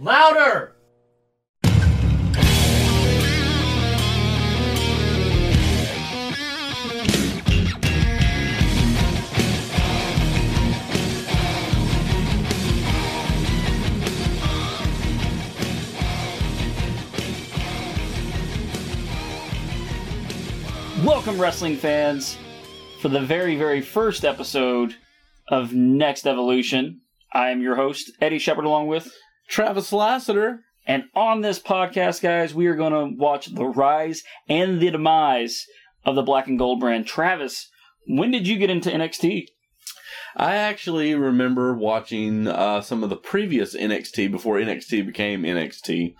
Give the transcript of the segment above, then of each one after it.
Louder! Welcome, wrestling fans, for the very, very first episode of Next Evolution. I am your host, Eddy Shepard, along with. Travis Lassiter. And on this podcast, guys, we are going to watch the rise and the demise of the black and gold brand. Travis, when did you get into NXT? I actually remember watching uh, some of the previous NXT before NXT became NXT.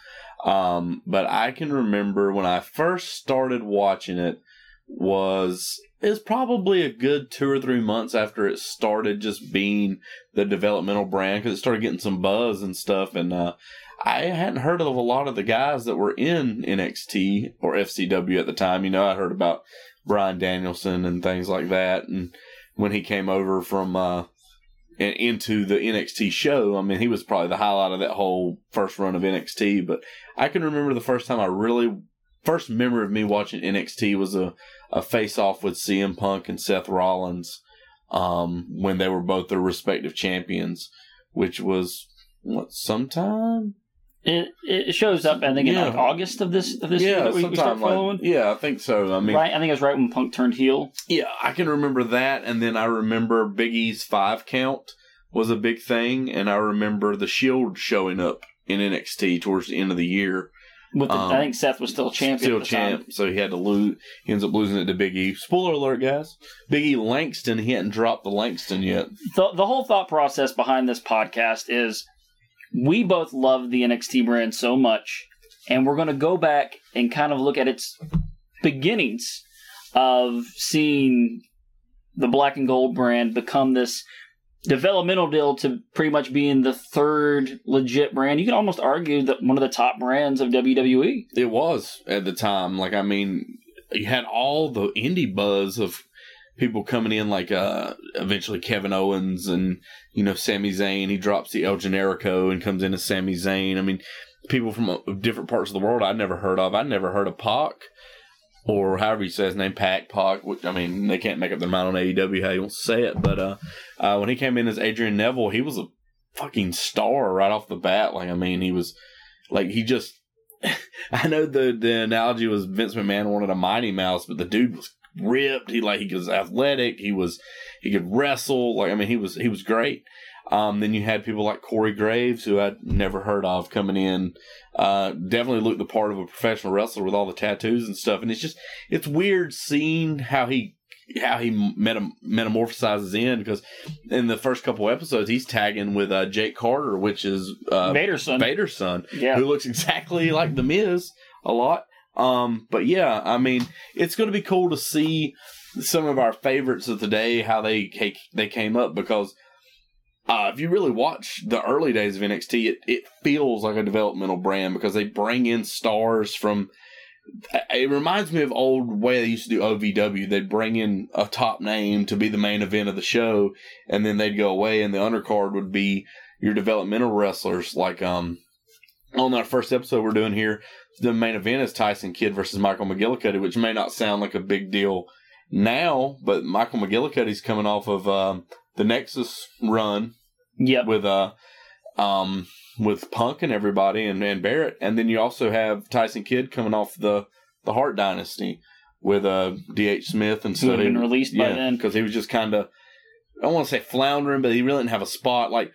Um, but I can remember when I first started watching it was is probably a good two or three months after it started just being the developmental brand because it started getting some buzz and stuff and uh, i hadn't heard of a lot of the guys that were in nxt or fcw at the time you know i heard about Bryan Danielson and things like that and when he came over from uh, into the NXT show. I mean, he was probably the highlight of that whole first run of NXT. But I can remember the first time I really, first memory of me watching NXT was a, a face off with CM Punk and Seth Rollins um, when they were both their respective champions, which was what sometime. It it shows up, I think, in like August of this of this year Yeah, that we, we start sometime like following. yeah, I think so. I mean, right, I think it was right when Punk turned heel. Yeah, I can remember that, and then I remember Big E's five count was a big thing, and I remember the Shield showing up in NXT towards the end of the year. With the, Um, I think Seth was still champion. Still at the time. champ, so he had to lose. He ends up losing it to Big E. Spoiler alert, guys! Big E Langston, he hadn't dropped the Langston yet. the the whole thought process behind this podcast is we both love the NXT brand so much, and we're going to go back and kind of look at its beginnings of seeing the black and gold brand become this developmental deal to pretty much being the third legit brand. You can almost argue that one of the top brands of. WWE. It was at the time. Like I mean, you had all the indie buzz of people coming in, like uh eventually Kevin Owens and you know Sami Zayn. He drops the El Generico and comes in as Sami Zayn. I mean, people from uh, different parts of the world I'd never heard of. I'd never heard of Pac. Or however you say his name, Pac, Pac. Which I mean, they can't make up their mind on AEW how he wants to say it. But uh, uh, when he came in as Adrian Neville, he was a fucking star right off the bat. Like I mean, he was like he just I know the the analogy was Vince McMahon wanted a Mighty Mouse, but the dude was ripped. He like he was athletic. He was he could wrestle. Like I mean, he was he was great. Um, then you had people like Corey Graves, who I'd never heard of, coming in. Uh, definitely looked the part of a professional wrestler with all the tattoos and stuff. And it's just it's weird seeing how he how he metam- metamorphosizes in because in the first couple episodes he's tagging with uh, Jake Carter, which is uh, Vader's son. Vader's son Yeah. who looks exactly like the Miz a lot. Um, but yeah, I mean, it's going to be cool to see some of our favorites of the day how they they came up because uh, if you really watch the early days of NXT, it it feels like a developmental brand because they bring in stars from. It reminds me of old way they used to do OVW. They'd bring in a top name to be the main event of the show, and then they'd go away, and the undercard would be your developmental wrestlers like um on our first episode we're doing here, the main event is Tyson Kidd versus Michael McGillicuddy, which may not sound like a big deal now, but Michael McGillicuddy's coming off of um, the Nexus run Yep. with uh um with Punk and everybody and, and Barrett, and then you also have Tyson Kidd coming off the the Hart Dynasty with uh D.H. Smith and so been released by then. because he was just kind of I don't want to say floundering, but he really didn't have a spot. Like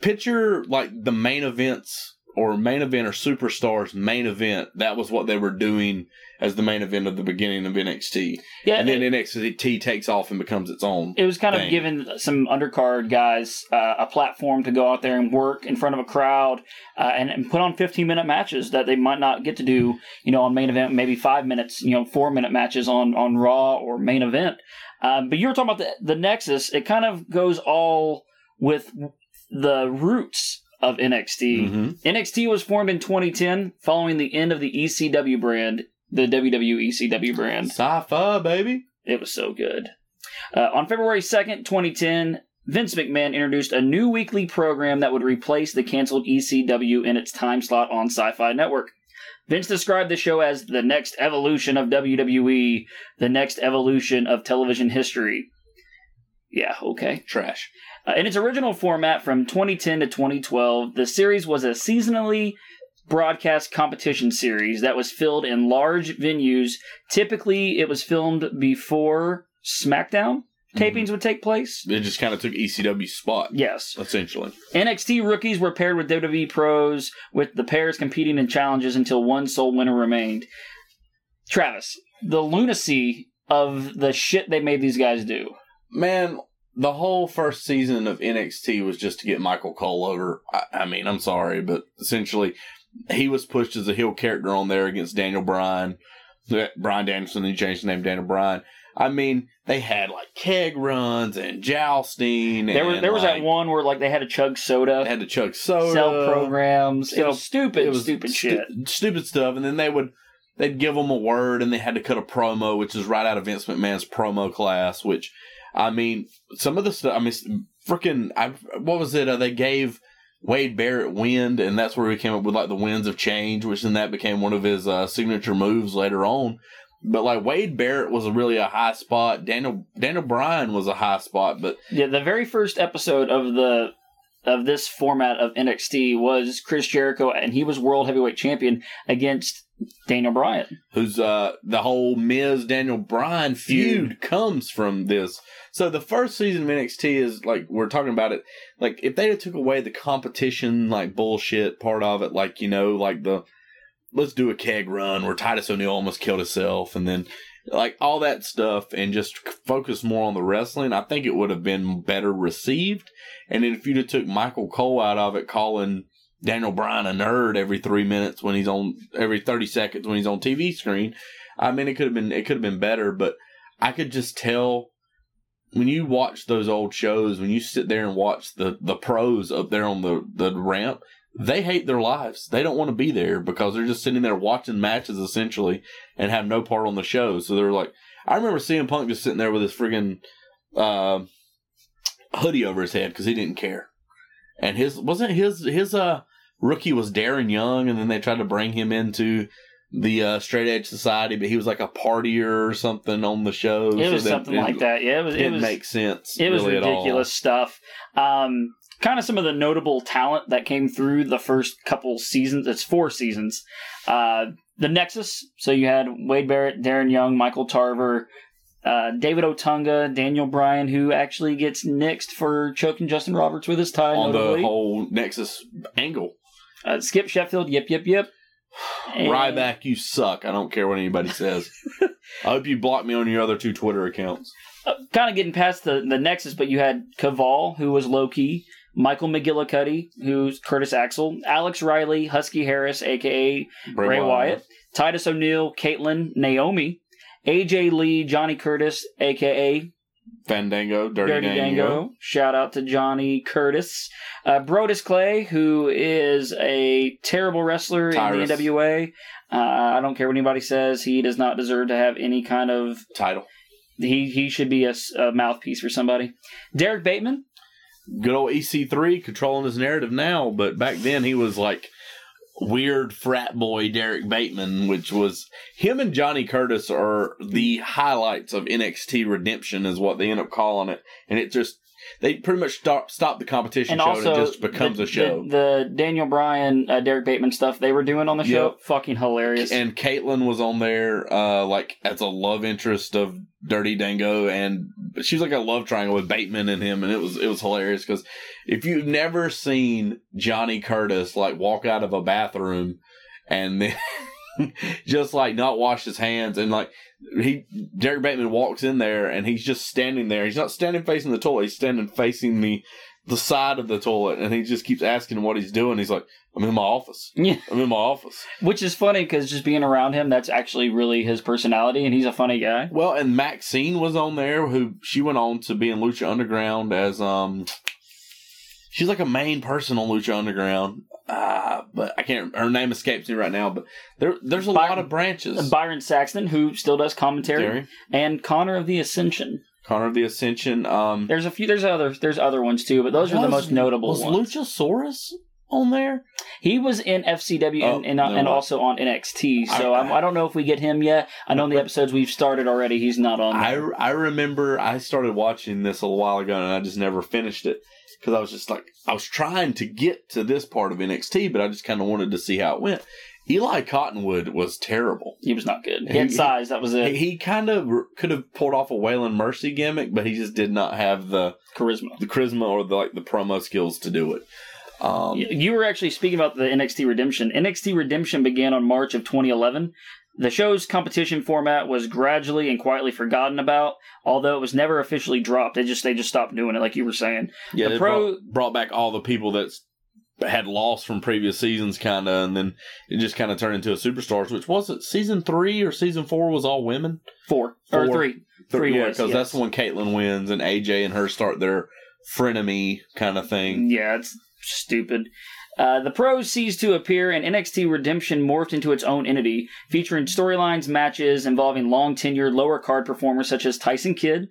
picture like the main events or main event or superstars main event. That was what they were doing as the main event of the beginning of NXT, Yeah, and then it, NXT takes off and becomes its own. it was kind of giving some undercard guys uh, a platform to go out there and work in front of a crowd uh, and, and put on 15 minute matches that they might not get to do, you know, on main event, maybe five minutes, you know, four minute matches on, on Raw or main event. Um, but you were talking about the, the Nexus. It kind of goes all with the roots of NXT. Mhm. NXT was formed in 2010 following the end of the ECW brand, the WWE ECW brand. Sci-fi, baby. It was so good. Uh, on February 2nd, 2010, Vince McMahon introduced a new weekly program that would replace the canceled ECW in its time slot on Sci Fi Network. Vince described the show as the next evolution of WWE, the next evolution of television history. Yeah, okay. Trash. Uh, in its original format from 2010 to 2012, the series was a seasonally broadcast competition series that was filled in large venues. Typically, it was filmed before SmackDown tapings would take place. It just kind of took ECW's spot, Yes. essentially. NXT rookies were paired with WWE pros, with the pairs competing in challenges until one sole winner remained. Travis, the lunacy of the shit they made these guys do. Man, the whole first season of NXT was just to get Michael Cole over. I, I mean, I'm sorry, but essentially, he was pushed as a heel character on there against Daniel Bryan. Brian Danielson, he changed the name to Daniel Bryan. I mean, they had like keg runs and jousting. There was there was like, that one where like they had to chug soda, They had to chug soda. sell programs. it was stupid, it was stupid stu- shit. stupid stuff. And then they would they'd give them a word, and they had to cut a promo, which is right out of Vince McMahon's promo class. Which I mean, some of the stuff. I mean, freaking. I what was it? Uh, they gave. Wade Barrett wind, and that's where he came up with like the winds of change, which then that became one of his uh, signature moves later on. But like Wade Barrett was really a high spot. Daniel Daniel Bryan was a high spot, but Yeah, the very first episode of the of this format of NXT was Chris Jericho, and he was world heavyweight champion against Daniel Bryan. who's uh the whole Miz Daniel Bryan feud comes from this. So the first season of NXT is like we're talking about it. Like if they had took away the competition like bullshit part of it, like you know, like the let's do a keg run where Titus O'Neil almost killed himself, and then like all that stuff, and just focus more on the wrestling. I think it would have been better received. And then if you'd have took Michael Cole out of it, calling Daniel Bryan a nerd every three minutes when he's on every thirty seconds when he's on TV screen. I mean, it could have been it could have been better, but I could just tell when you watch those old shows, when you sit there and watch the the pros up there on the the ramp, they hate their lives. They don't want to be there because they're just sitting there watching matches essentially and have no part on the show. So they're like, I remember CM Punk just sitting there with his friggin' uh, hoodie over his head because he didn't care. And his wasn't his his uh rookie was Darren Young, and then they tried to bring him into the uh, Straight Edge Society, but he was like a partier or something on the show. It so was that- something it like that. Yeah, it was. It Didn't was. make sense. it was really ridiculous stuff. Um, kind of some of the notable talent that came through the first couple seasons. It's four seasons. Uh, the Nexus. So you had Wade Barrett, Darren Young, Michael Tarver, uh, David Otunga, Daniel Bryan, who actually gets nixed for choking Justin Roberts with his tie. on the whole Nexus angle. uh, Skip Sheffield. Yep, yep, yep. And- Ryback, you suck. I don't care what anybody says. I hope you block me on your other two Twitter accounts. uh, kind of getting past the, the Nexus, but you had Kaval, who was Loki, Michael McGillicuddy, who's Curtis Axel, Alex Riley, Husky Harris, aka Bray, Wyatt, Titus O'Neil, Kaitlyn, Naomi, AJ Lee, Johnny Curtis, aka Fandango, Dirty, Dirty Dango. Dango. Shout out to Johnny Curtis. Uh, Brodus Clay, who is a terrible wrestler Tyrus. in the NWA. Uh, I don't care what anybody says. He does not deserve to have any kind of title. he he should be a mouthpiece for somebody. Derrick Bateman, Good old EC3 controlling his narrative now, but back then he was like weird frat boy Derrick Bateman, which was him and Johnny Curtis are the highlights of NXT Redemption, is what they end up calling it, and it just they pretty much stop stop the competition and show also and it just becomes the, a show. The, the Daniel Bryan, uh, Derrick Bateman stuff they were doing on the show, Yep. fucking hilarious. and Kaitlyn was on there, uh, like as a love interest of Dirty Dango, and she was like a love triangle with Bateman and him, and it was it was hilarious because if you've never seen Johnny Curtis like walk out of a bathroom and then just like not wash his hands and like he Derrick Bateman walks in there and he's just standing there. He's not standing facing the toilet. He's standing facing the the side of the toilet, and he just keeps asking what he's doing. He's like, "I'm in my office. yeah, I'm in my office." which is funny because just being around him, that's actually really his personality, and he's a funny guy. Well, and Maxine was on there, who she went on to be in Lucha Underground as um, she's like a main person on Lucha Underground. Uh, but I can't. Her name escapes me right now. But there, there's a Byron- lot of branches. Byron Saxton, who still does commentary, and Connor of the Ascension. Connor of the Ascension. Um, There's a few. There's other. There's other ones too, but those are the most notable Was ones. Luchasaurus on there? He was in FCW Oh, and and, no. and also on NXT. So I- I, I, don't know if we get him yet. I know in the episodes we've started already. He's not on. I, I remember I started watching this a while ago and I just never finished it because I was just like I was trying to get to this part of NXT, but I just kind of wanted to see how it went. Eli Cottonwood was terrible. he was not good. He had size. That was it. He, he kind of r- could have pulled off a Waylon Mercy gimmick, but he just did not have the Charisma. the charisma or the like the promo skills to do it. Um, You- You were actually speaking about the NXT Redemption. NXT Redemption began on March of 2011. The show's competition format was gradually and quietly forgotten about, although it was never officially dropped. They just they just stopped doing it, like you were saying. Yeah, The they pro- brought, brought back all the people that had lost from previous seasons, kind of, and then it just kind of turned into a superstars. Which was it? Season three or season four was all women. Four, or Four. three. Three yeah, because yes. that's when Kaitlyn wins and AJ and her start their frenemy kind of thing. Yeah, it's stupid. Uh, the pros ceased to appear, and NXT Redemption morphed into its own entity, featuring storylines, matches involving long tenured lower card performers such as Tyson Kidd,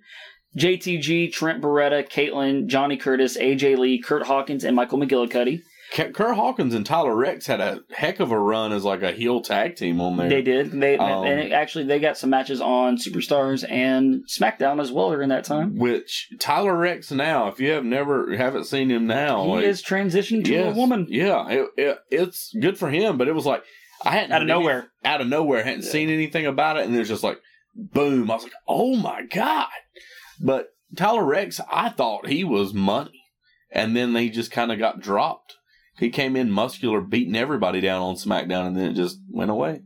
JTG, Trent Barreta, Kaitlyn, Johnny Curtis, AJ Lee, Kurt Hawkins, and Michael McGillicuddy. K- Kurt Hawkins and Tyler Reks had a heck of a run as like a heel tag team on there. They did. They Um, and actually they got some matches on Superstars and SmackDown as well during that time. Which Tyler Reks now, if you have never haven't seen him now, He like, is transitioned to yes, a woman Yeah, it, it, it's good for him, but it was like I hadn't out of any- nowhere. out of nowhere, hadn't Yeah. seen anything about it, and there's just like boom. I was like, oh my god! But Tyler Reks, I thought he was money, and then he just kind of got dropped. He came in muscular, beating everybody down on SmackDown, and then it just went away.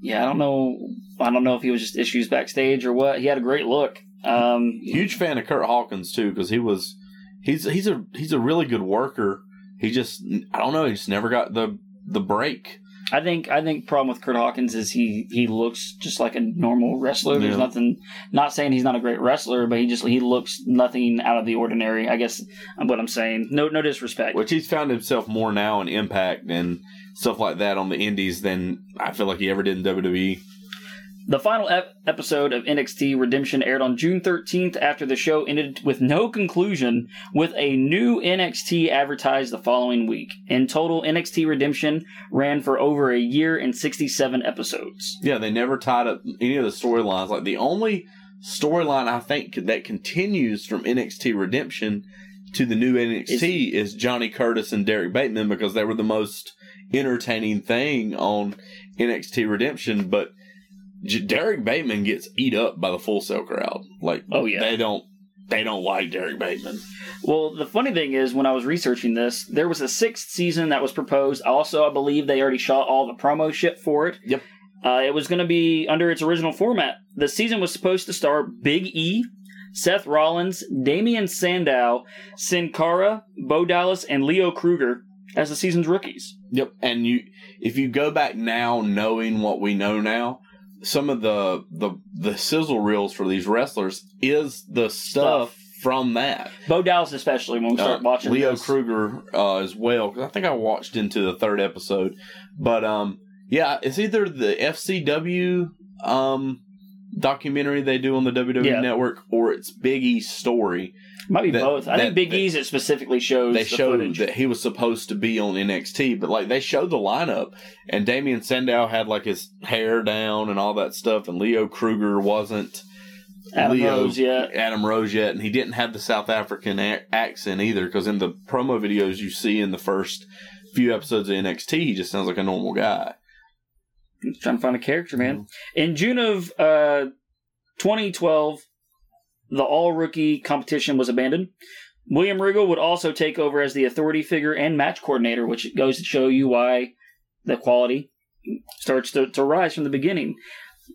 Yeah, I don't know. I don't know if he was just issues backstage or what. He had a great look. Um, Huge fan of Kurt Hawkins too, because he was he's he's a he's a really good worker. He just I don't know, he just never got the the break. I think I think problem with Kurt Hawkins is he he looks just like a normal wrestler. There's nothing. Not saying he's not a great wrestler, but he just he looks nothing out of the ordinary. I guess what I'm saying. No no disrespect. Which he's found himself more now in Impact and stuff like that on the Indies than I feel like he ever did in. WWE. The final ep- episode of NXT Redemption aired on June 13th after the show ended with no conclusion, with a new NXT advertised the following week. In total, NXT Redemption ran for over a year and 67 episodes. Yeah, they never tied up any of the storylines. Like the only storyline I think that continues from NXT Redemption to the new NXT is, Johnny Curtis and Derrick Bateman because they were the most entertaining thing on NXT Redemption. But Derrick Bateman gets eat up by the Full Sail crowd. Like, Oh, yeah. they don't they don't like Derrick Bateman. Well, the funny thing is, when I was researching this, there was a sixth season that was proposed. Also, I believe they already shot all the promo shit for it. Yep. Uh, it was going to be under its original format. The season was supposed to star Big E, Seth Rollins, Damien Sandow, Sin Cara, Bo Dallas, and Leo Kruger as the season's rookies. Yep. And you, if you go back now, knowing what we know now, some of the the the sizzle reels for these wrestlers is the stuff, Stuff. from that. Bo Dallas, especially when we start Uh, watching Leo this. Kruger uh, as well. 'cause I think I watched into the third episode, but um, yeah, it's either the FCW um documentary they do on the WWE Yeah. network or it's Big E's story. Might be that- both. I that- think Big that- E's it specifically shows they the showed footage. that he was supposed to be on NXT, but like they showed the lineup, and Damien Sandow had like his hair down and all that stuff, and Leo Kruger wasn't Adam Leo, Rose yet. Adam Rose yet, and he didn't have the South African a- accent either. Because in the promo videos you see in the first few episodes of NXT, he just sounds like a normal guy. Just trying to find a character, man. Mm-hmm. In June of uh, 2012, the all rookie competition was abandoned. William Regal would also take over as the authority figure and match coordinator, which goes to show you why the quality starts to, to rise from the beginning.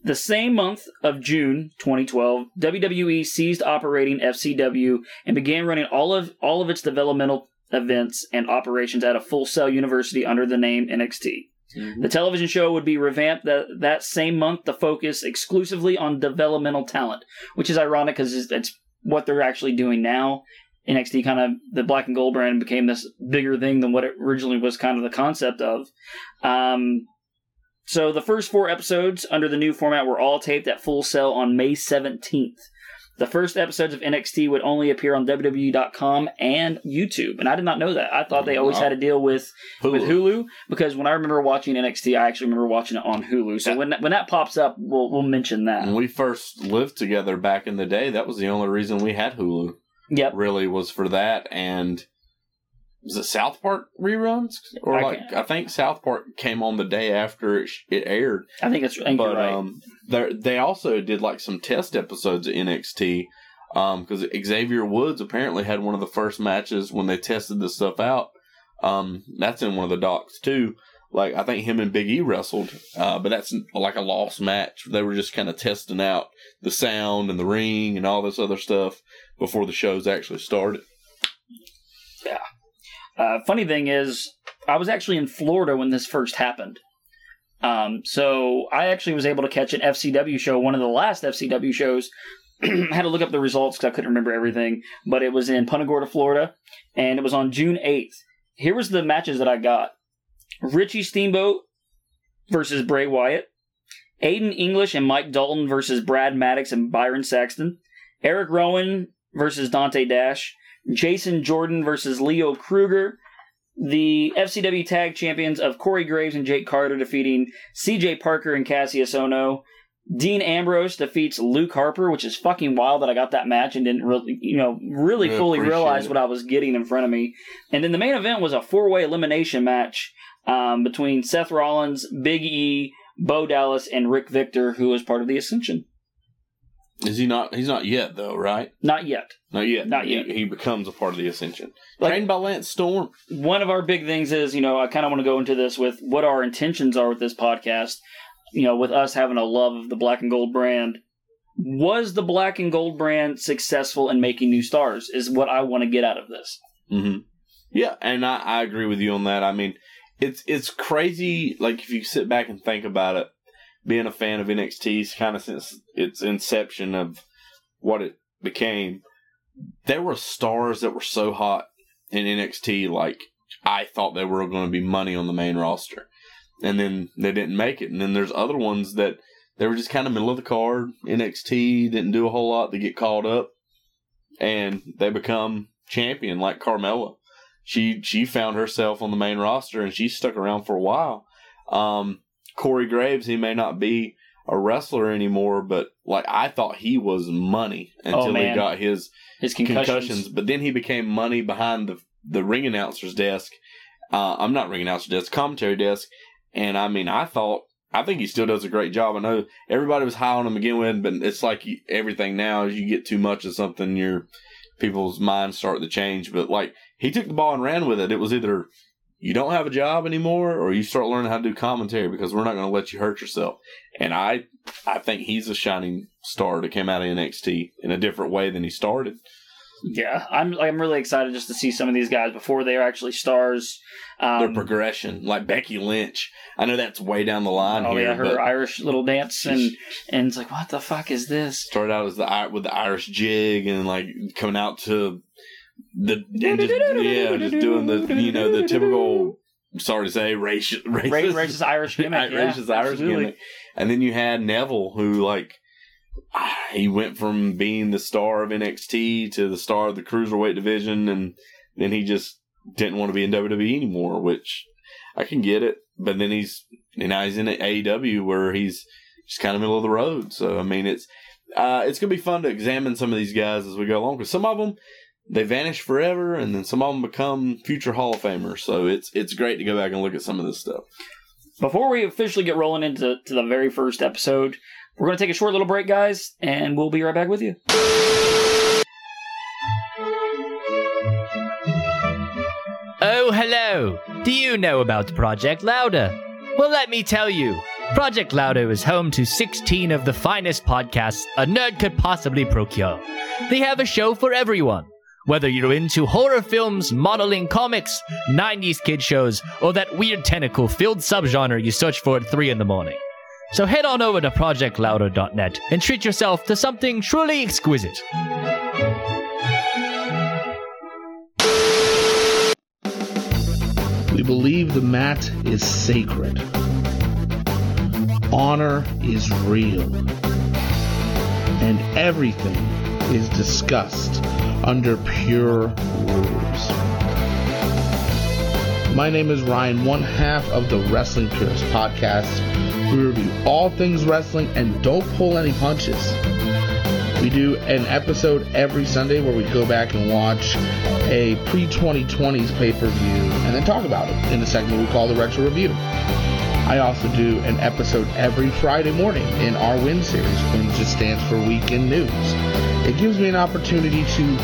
The same month of June 2012, WWE ceased operating FCW and began running all of all of its developmental events and operations at a Full Sail University under the name NXT. The television show would be revamped that, that same month to focus exclusively on developmental talent, which is ironic because it's, it's what they're actually doing now. NXT kind of, the black and gold brand became this bigger thing than what it originally was kind of the concept of. Um, so the first four episodes under the new format were all taped at Full Sail on May 17th. The first episodes of NXT would only appear on WWE.com and YouTube, and I did not know that. I thought they always had a deal with with Hulu because when I remember watching NXT, I actually remember watching it on Hulu. So when that, when that pops up, we'll we'll mention that. When we first lived together back in the day, that was the only reason we had Hulu. Yep. Really was for that and was it South Park reruns or I like can't- I think South Park came on the day after it, sh- it aired. I think it's I think but right. um, they they also did like some test episodes of NXT because Xavier Woods apparently had one of the first matches when they tested this stuff out. Um, that's in one of the docs too. Like I think him and Big E wrestled, uh, but that's like a lost match. They were just kind of testing out the sound and the ring and all this other stuff before the shows actually started. Uh, funny thing is, I was actually in Florida when this first happened. Um, so I actually was able to catch an FCW show, one of the last FCW shows. I had to look up the results because I couldn't remember everything, but it was in Punta Gorda, Florida, and it was on June 8th. Here was the matches that I got. Richie Steamboat versus Bray Wyatt. Aiden English and Mike Dalton versus Brad Maddox and Byron Saxton. Eric Rowan versus Dante Dash. Jason Jordan versus Leo Kruger. The FCW Tag Champions of Corey Graves and Jake Carter defeating CJ Parker and Cassius Ohno. Dean Ambrose defeats Luke Harper, which is fucking wild that I got that match and didn't really, you know, really Yeah, fully realize it. what I was getting in front of me. And then the main event was a four way elimination match um, between Seth Rollins, Big E, Bo Dallas, and Rick Victor, who was part of the Ascension. Is he not? He's not yet though, right? Not yet. Not yet. Not yet. He, becomes a part of the Ascension. Like- Trained by Lance Storm. one of our big things is, you know, I kind of want to go into this with what our intentions are with this podcast. You know, with us having a love of the black and gold brand. Was the black and gold brand successful in making new stars? Is what I want to get out of this. hmm Yeah, and I, I agree with you on that. I mean, it's it's crazy. Like if you sit back and think about it, being a fan of NXT kind of since its inception of what it became, there were stars that were so hot in NXT. Like I thought they were going to be money on the main roster, and then they didn't make it. And then there's other ones that they were just kind of middle of the card. NXT didn't do a whole lot to get called up, and they become champion like Carmella she she found herself on the main roster and she stuck around for a while. Um, Corey Graves, he may not be a wrestler anymore, but like I thought he was money until he Oh, man. got his His concussions. concussions. But then he became money behind the the ring announcer's desk. Uh, I'm not ring announcer desk, commentary desk. And I mean, I thought I think he still does a great job. I know everybody was high on him again with, but it's like everything now. As you get too much of something, your people's minds start to change. But like he took the ball and ran with it. It was either you don't have a job anymore, or you start learning how to do commentary because we're not going to let you hurt yourself. And I, I think he's a shining star to come out of NXT in a different way than he started. Yeah, I'm I'm really excited just to see some of these guys before they are actually stars. Their Um, progression, like Becky Lynch. I know that's way down the line oh here, yeah, her Irish little dance and and it's like what the fuck is this? started out as the with the Irish jig and like coming out to the just, yeah, just doing the you know the typical. Sorry to say, racist, racist, racist Irish gimmick. yeah, racist Irish absolutely. gimmick. And then you had Neville, who like he went from being the star of NXT to the star of the cruiserweight division, and then he just didn't want to be in WWE anymore, which I can get it. But then he's and now he's in AEW where he's just kind of middle of the road. So I mean, it's uh, it's gonna be fun to examine some of these guys as we go along because some of them they vanish forever, and then some of them become future Hall of Famers. So it's it's great to go back and look at some of this stuff. Before we officially get rolling into to the very first episode, we're going to take a short little break, guys, and we'll be right back with you. Oh, hello! Do you know about Project Louder? Well, let me tell you. Project Louder is home to 16 of the finest podcasts a nerd could possibly procure. They have a show for everyone. Whether you're into horror films, modeling comics, 90s kid shows, or that weird tentacle filled subgenre you search for at 3 in the morning. So head on over to projectlouder.net and treat yourself to something truly exquisite. We believe the mat is sacred. Honor is real. And everything is discussed under pure rules. My name is Ryan, one half of the Wrestling Purist podcast. We review all things wrestling and don't pull any punches. We do an episode every Sunday where we go back and watch a pre 2020s pay per view and then talk about it in the segment we call the Retro Review. I also do an episode every Friday morning in our WIN series. WIN just stands for Weekend News. It gives me an opportunity to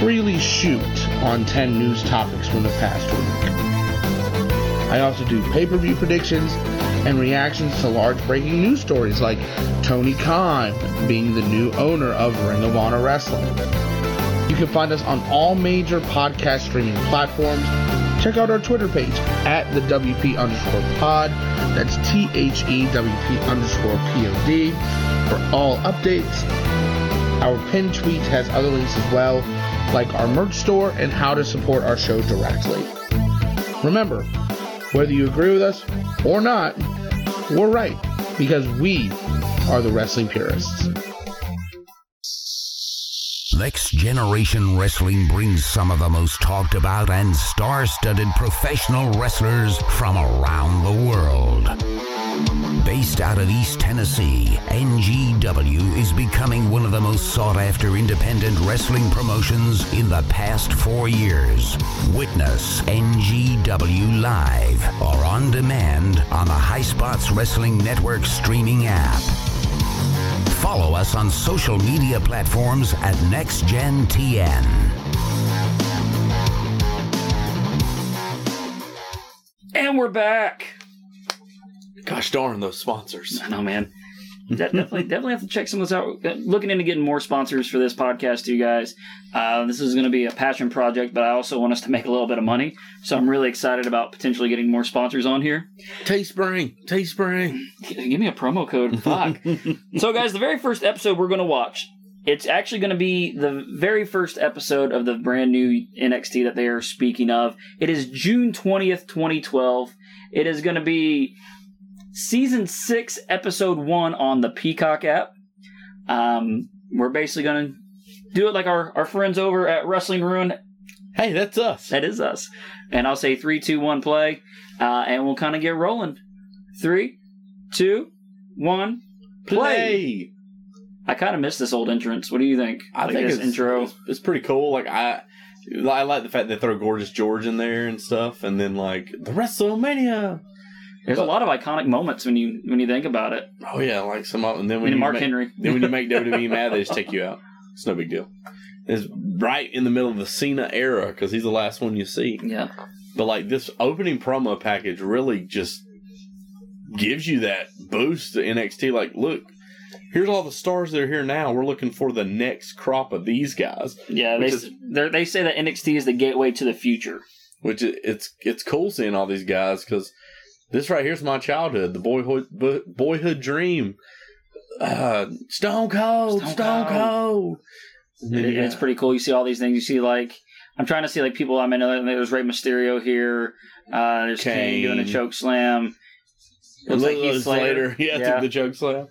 freely shoot on 10 news topics from the past week. I also do pay per view predictions and reactions to large breaking news stories like Tony Khan being the new owner of Ring of Honor Wrestling. You can find us on all major podcast streaming platforms. Check out our Twitter page at the WP underscore pod. That's T H E W P underscore P O D for all updates. Our pinned tweet has other links as well, like our merch store and how to support our show directly. Remember, whether you agree with us or not, we're right because we are the wrestling purists. Next Generation Wrestling brings some of the most talked about and star studded professional wrestlers from around the world. Based out of East Tennessee, NGW is becoming one of the most sought after independent wrestling promotions in the past four years. Witness NGW Live or on demand on the High Spots Wrestling Network streaming app. Follow us on social media platforms at NextGenTN. And we're back. Gosh darn those sponsors. I know, man. De- definitely, definitely have to check some of those out. Uh, Looking into getting more sponsors for this podcast, too, guys. Uh, this is going to be a passion project, but I also want us to make a little bit of money. So I'm really excited about potentially getting more sponsors on here. Taste Teespring, Teespring. G- Give me a promo code. Fuck. so, guys, the very first episode we're going to watch. It's actually going to be the very first episode of the brand new NXT that they are speaking of. It is June 20th, 2012. It is going to be season six, episode one on the Peacock app. Um, we're basically going to do it like our, our friends over at Wrestling Ruin. Hey, that's us. That is us. And I'll say three, two, one, play, uh, and we'll kind of get rolling. Three, two, one, play. I kind of miss this old entrance. What do you think? I Like think this it's, intro. It's, it's pretty cool. Like I, I like the fact they throw Gorgeous George in there and stuff, and then like the WrestleMania. There's a lot of iconic moments when you when you think about it. Oh yeah, like some of, and then when you Mark make, Henry. then when you make WWE mad, they just take you out. It's no big deal. It's right in the middle of the Cena era because he's the last one you see. Yeah. But like this opening promo package really just gives you that boost to NXT. Like, look, here's all the stars that are here now. We're looking for the next crop of these guys. Yeah, they is- they say that NXT is the gateway to the future. Which it's it's cool seeing all these guys because this right here's my childhood, the boyhood boyhood dream. Uh, Stone Cold, Stone Stone, Cold. Cold. It- It's pretty cool. You see all these things. You see like I'm trying to see like people. I mean, there's Rey Mysterio here. Uh, there's Kane, doing a choke slam. Looks like Heath Slater. yeah, Yeah. took the choke slam.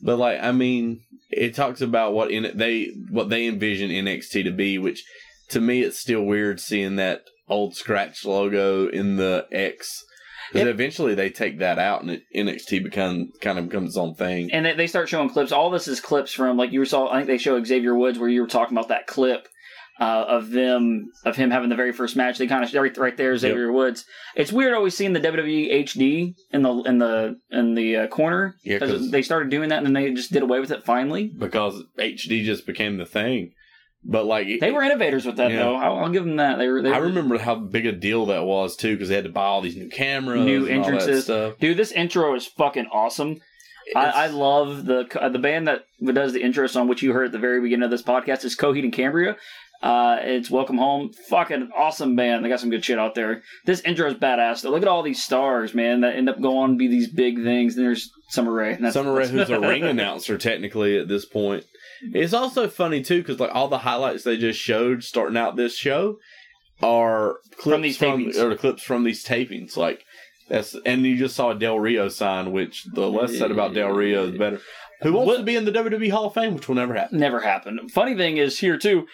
But like, I mean, it talks about what in they what they envision NXT to be, which to me it's still weird seeing that old scratch logo in the X. Because eventually they take that out and it, NXT become kind of becomes its own thing. and they, they start showing clips. All this is clips from like you saw. I think they show Xavier Woods where you were talking about that clip uh, of them of him having the very first match. They kind of right, right there, Xavier Woods. It's weird always seeing the WWE HD in the in the in the uh, corner Yeah, 'cause- they started doing that and then they just did away with it finally. because HD just became the thing. But like They were innovators with that Yeah. though. I'll, I'll give them that. They were. They I were- remember how big a deal that was too, because they had to buy all these new cameras, New and all that entrances. stuff. Dude, this intro is fucking awesome. I, I love the uh, the band that does the intro song, which you heard at the very beginning of this podcast, is Coheed and Cambria. Uh, it's Welcome Home. Fucking awesome band. They got some good shit out there. This intro is badass. Though. Look at all these stars, man, that end up going on to be these big things. And there's Summer Rae. and that's- Summer Rae, who's a ring announcer technically at this point. It's also funny too because like all the highlights they just showed starting out this show are clips From these tapings. or clips from these tapings. Like That's and you just saw a Del Rio sign, which the less said about Del Rio, the better. Who wants What- to be in the WWE Hall of Fame, which will never happen. Never happened. Funny thing is here too.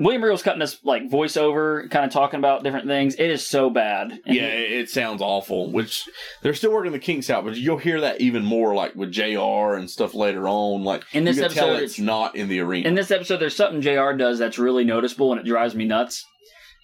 William Regal's cutting this like voiceover, kind of talking about different things. It is so bad. And Yeah, it, it sounds awful. Which they're still working the kinks out, but you'll hear that even more, like with Jr. and stuff later on. Like In this you can tell episode, it's not in the arena. In this episode, there's something Jr. does that's really noticeable, and it drives me nuts.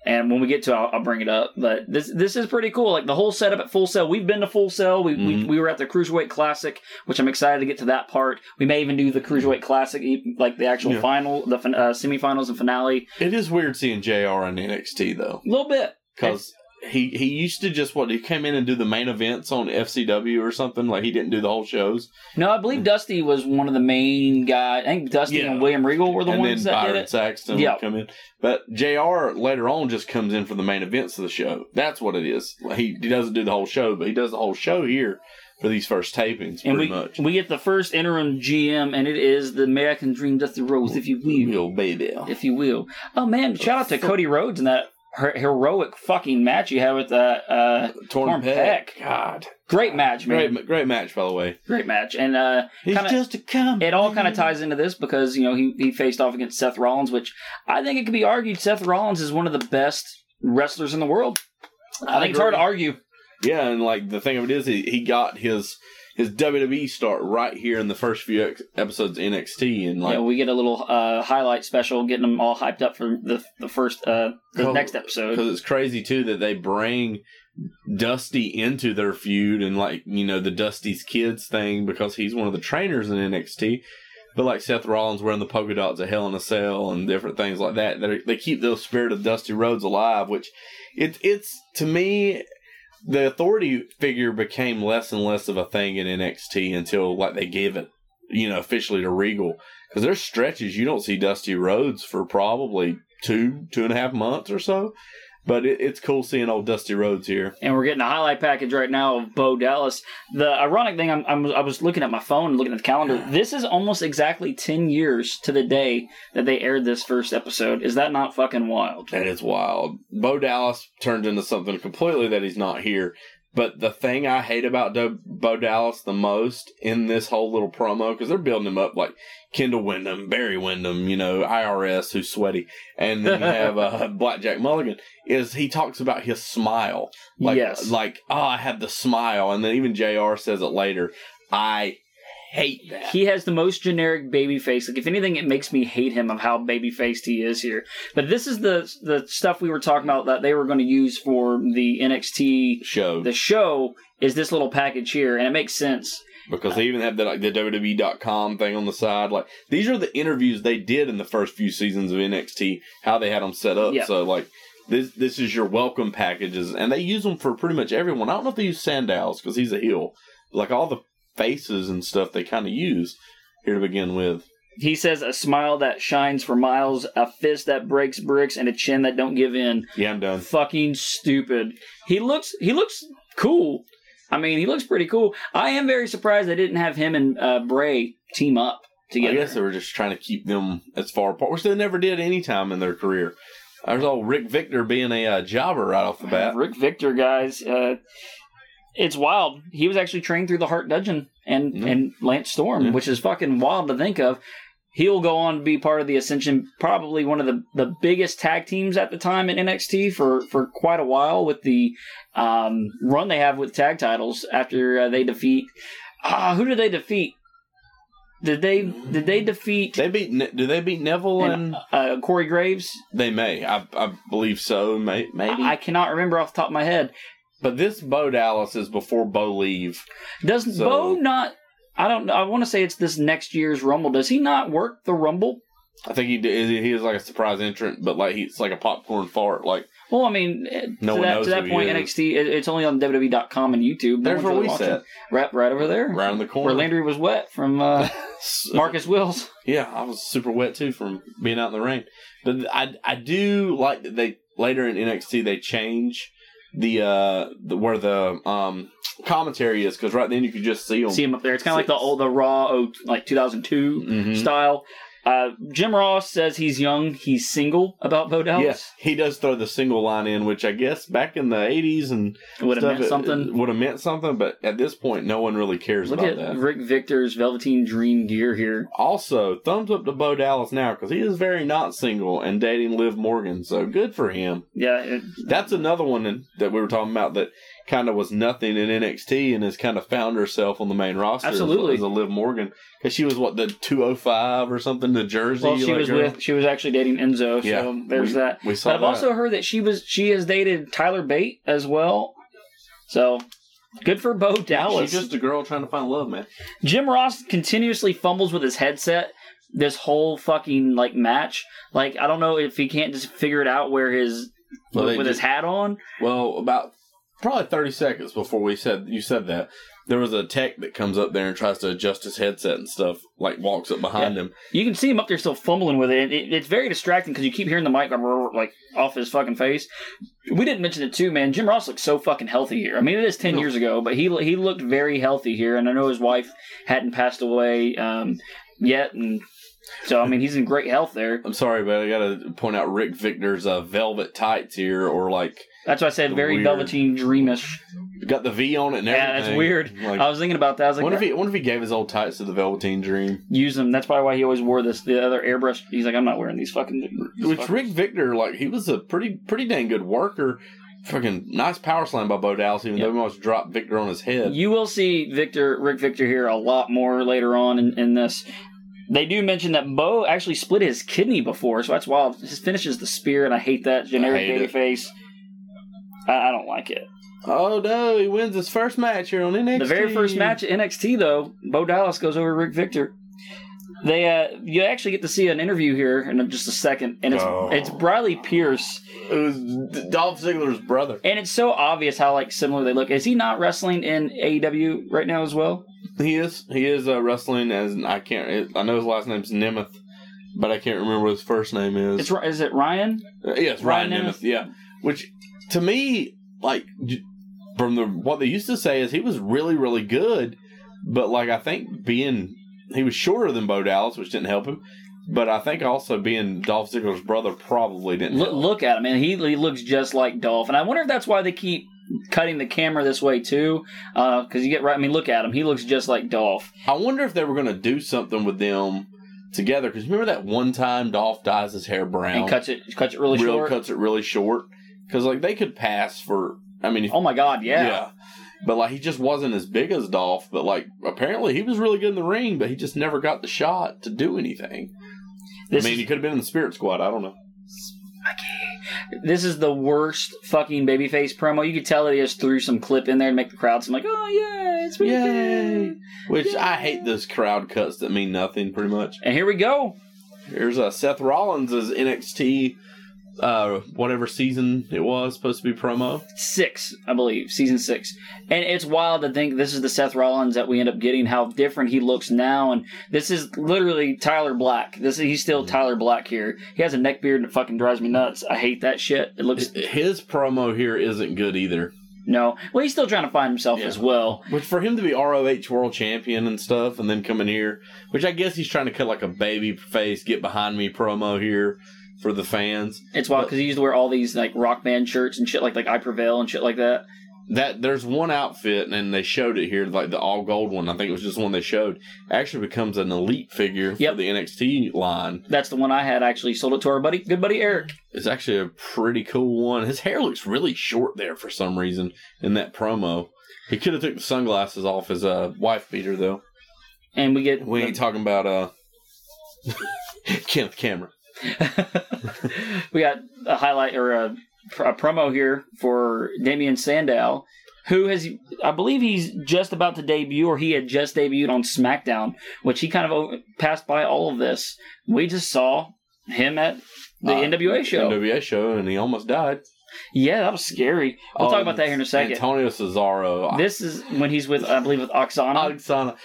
And when we get to, it, I'll, I'll bring it up. But this this is pretty cool. Like the whole setup at Full Sail. We've been to Full Sail. We, we Mhm. we were at the Cruiserweight Classic, which I'm excited to get to that part. We may even do the Cruiserweight Classic, like the actual Yeah. final, the uh, semifinals and finale. it is weird seeing Jr. in NXT though, A little bit. because he he used to just what he came in and do the main events on FCW or something. Like he didn't do the whole shows. No, I believe Dusty was one of the main guys. I think Dusty Yeah. and William Regal were the and ones then that Byron did it. Saxton would come in. But JR later on just comes in for the main events of the show. That's what it is. He he doesn't do the whole show, but he does the whole show here for these first tapings And pretty we much. we get the first interim GM, and it is the American Dream Dusty Rhodes, if you will. Yo, baby. if you will. Oh man, shout out to Cody Rhodes and that heroic fucking match you had with uh, uh Torn, Torn Peck. Peck. God. great match, man. Great, great match, by the way. Great match. And uh It's kinda, just a come. it all kind of ties into this because you know he, he faced off against Seth Rollins, which I think it could be argued Seth Rollins is one of the best wrestlers in the world. I, I think it's hard to argue. Yeah, and like the thing of it is, he, he got his his WWE start right here in the first few ex- episodes of NXT, and like yeah, we get a little uh, highlight special, getting them all hyped up for the the first uh, the Cool. next episode. because it's crazy too that they bring Dusty into their feud and like you know the Dusty's kids thing because he's one of the trainers in NXT. But like Seth Rollins wearing the polka dots of Hell in a Cell and different things like that, they they keep the spirit of Dusty Rhodes alive. Which it it's to me the authority figure became less and less of a thing in NXT until like they gave it you know officially to Regal because there's stretches you don't see Dusty Rhodes for probably two two and a half months or so. But it, it's cool seeing old Dusty Rhodes here. and we're getting a highlight package right now of Bo Dallas. The ironic thing, I'm, I'm, I was looking at my phone and looking at the calendar. This is almost exactly 10 years to the day that they aired this first episode. Is that not fucking wild? That is wild. Bo Dallas turned into something completely that he's not here. But the thing I hate about Do- Bo Dallas the most in this whole little promo, because they're building him up like Kendall Windham, Barry Windham, you know, IRS, who's sweaty, and then you have uh, Blackjack Mulligan, is he talks about his smile. Like, yes. Like, oh, I have the smile. And then even JR says it later. I hate that. He has the most generic baby face. Like if anything, it makes me hate him of how baby faced he is here. But this is the the stuff we were talking about that they were going to use for the NXT show. the show. Is this little package here, and it makes sense. Because they even have the like the WWE.com thing on the side. Like these are the interviews they did in the first few seasons of NXT, how they had them set up. Yeah. So like this this is your welcome packages, and they use them for pretty much everyone. I don't know if they use Sandals because he's a heel. Like all the faces and stuff they kind of use here to begin with. He says a smile that shines for miles, a fist that breaks bricks, and a chin that don't give in. Yeah, I'm done. Fucking stupid. He looks he looks cool. I mean, he looks pretty cool. I am very surprised they didn't have him and uh, Bray team up together. I guess they were just trying to keep them as far apart, which they never did any time in their career. There's old Rick Victor being a uh, jobber right off the bat. Rick Victor, guys, uh, it's wild. He was actually trained through the Hart Dungeon and Yeah. and Lance Storm, Yeah. which is fucking wild to think of. He'll go on to be part of the Ascension, probably one of the, the biggest tag teams at the time in NXT for, for quite a while with the um, run they have with tag titles after uh, they defeat. Ah, who did they defeat? Did they did they defeat They beat. Ne- do they beat Neville and? and, uh, Corey Graves? They may. I, I believe so. May, maybe. I cannot remember off the top of my head. but this Bo Dallas is before Bo leave. Does So- Bo not? I don't know. I want to say it's this next year's Rumble. Does he not work the Rumble? I think he did, he is like a surprise entrant, but like he's like a popcorn fart. Like Well, I mean, eh, No to one that, knows to that point. NXT it, it's only on WWE.com and YouTube. No there's one's where we watching. sat, Right, right over there, around the corner, where. Landry was wet from uh, Marcus Wills. Yeah, I was super wet too from being out in the rain. But I I do like that they later in NXT they change the uh the, where the um commentary is because right then you could just see them. See him up there. It's kind of like the old the Raw oh, like 2002 Mhm. style. Uh, Jim Ross says he's young, he's single about Bo Dallas. Yes, he does throw the single line in, which I guess back in the '80s and Would have meant something. would have meant something, but at this point, no one really cares Look about at that. Rick Victor's Velveteen Dream gear here. Also, thumbs up to Bo Dallas now because he is very not single and dating Liv Morgan. So good for him. Yeah, it, That's another one that we were talking about that kind of was nothing in NXT and has kind of found herself on the main roster. Absolutely. as a Liv Morgan because she was what the 205 or something, the Jersey. well, she like, was with she was actually dating Enzo, so Yeah, there's we- that. we saw but I've that. also heard that she was she has dated Tyler Bate as well. So good for Bo Dallas. She's just a girl trying to find love, man. Jim Ross continuously fumbles with his headset this whole fucking like match. Like I don't know if he can't just figure it out where his Well, with his hat on. Well, about probably 30 seconds before we said you said that, there was a tech that comes up there and tries to adjust his headset and stuff, like walks up behind him. You can see him up there still fumbling with it. it it's very distracting because you keep hearing the mic like off his fucking face. We didn't mention it too, man. Jim Ross looks so fucking healthy here. I mean, it is ten years ago, but he he looked very healthy here, and I know his wife hadn't passed away um, yet, and so I mean, he's in great health there. I'm sorry, but I gotta point out Rick Victor's uh, velvet tights here, or like That's why I said very Weird. Velveteen Dreamish. got the V on it and Yeah, everything. that's weird. Like, I was thinking about that. I was like, wonder if he wonder if he gave his old tights to the Velveteen Dream. use them. That's probably why he always wore this. The other airbrush. He's like, I'm not wearing these fucking. these Which fucking- Rick Victor, like he was a pretty pretty dang good worker. Fucking nice power slam by Bo Dallas, even though he almost dropped Victor on his head. You will see Victor, Rick Victor here a lot more later on in, in this. They do mention that Bo actually split his kidney before, so that's wild. His finishes the spear, and I hate that generic hate it. babyface. I, I don't like it. Oh no, he wins his first match here on NXT. The very first match at NXT, though, Bo Dallas goes over Rick Victor. They, uh, you actually get to see an interview here in just a second, and it's Oh. it's Briley Pierce, It was Dolph Ziggler's brother. and it's so obvious how like similar they look. Is he not wrestling in AEW right now as well? He is. He is uh, wrestling as I can't. I know his last name's Nemeth, but I can't remember what his first name is. It's is it Ryan? Uh, yes, Ryan Ryan, Nemeth. Nemeth. Yeah, which to me, like from the what they used to say is he was really really good, but like I think being he was shorter than Bo Dallas, which didn't help him. But I think also being Dolph Ziggler's brother probably didn't Look, look at him, and he, he looks just like Dolph. And I wonder if that's why they keep cutting the camera this way too, uh, because you get right. I mean, look at him; he looks just like Dolph. I wonder if they were going to do something with them together because remember that one time Dolph dyes his hair brown And cuts it cuts it really real short. cuts it really short because like they could pass for. I mean, if, Oh my God, yeah. yeah. But like he just wasn't as big as Dolph, but like apparently he was really good in the ring, but he just never got the shot to do anything. This I mean, is, he could have been in the Spirit Squad. I don't know. this is the worst fucking babyface promo. You could tell that he just threw some clip in there to make the crowd seem like, oh yeah, it's really Yay! good. Which I hate those crowd cuts that mean nothing, pretty much. And here we go. Here's uh, Seth Rollins' NXT, uh, whatever season it was supposed to be promo. six, I believe, season six. And it's wild to think this is the Seth Rollins that we end up getting, how different he looks now. And this is literally Tyler Black. This is, he's still Tyler Black here. He has a neck beard and it fucking drives me nuts. I hate that shit. It looks His promo here isn't good either. no. Well, he's still trying to find himself Yeah. as well. But for him to be ROH World Champion and stuff, and then come in here, which I guess he's trying to cut like a baby face, get behind me promo here for the fans. It's wild because he used to wear all these like rock band shirts and shit like like I Prevail and shit like that. That there's one outfit, and they showed it here, like the all gold one. I think it was just one they showed. Actually becomes an elite figure Yep. for the NXT line. That's the one I had actually sold it to our buddy, good buddy Eric. It's actually a pretty cool one. His hair looks really short there for some reason in that promo. He could have took the sunglasses off his uh, wife beater though. And we get We ain't talking about uh Kenneth Cameron. we got a highlight or a, a promo here for Damien Sandow, who has, I believe, he's just about to debut, or he had just debuted on SmackDown, which he kind of passed by all of this. We just saw him at the Uh, NWA show. NWA show, and he almost died. Yeah, that was scary. We'll Oh, talk about that here in a second. Antonio Cesaro. This is when he's with, I believe, with Aksana. Alexana,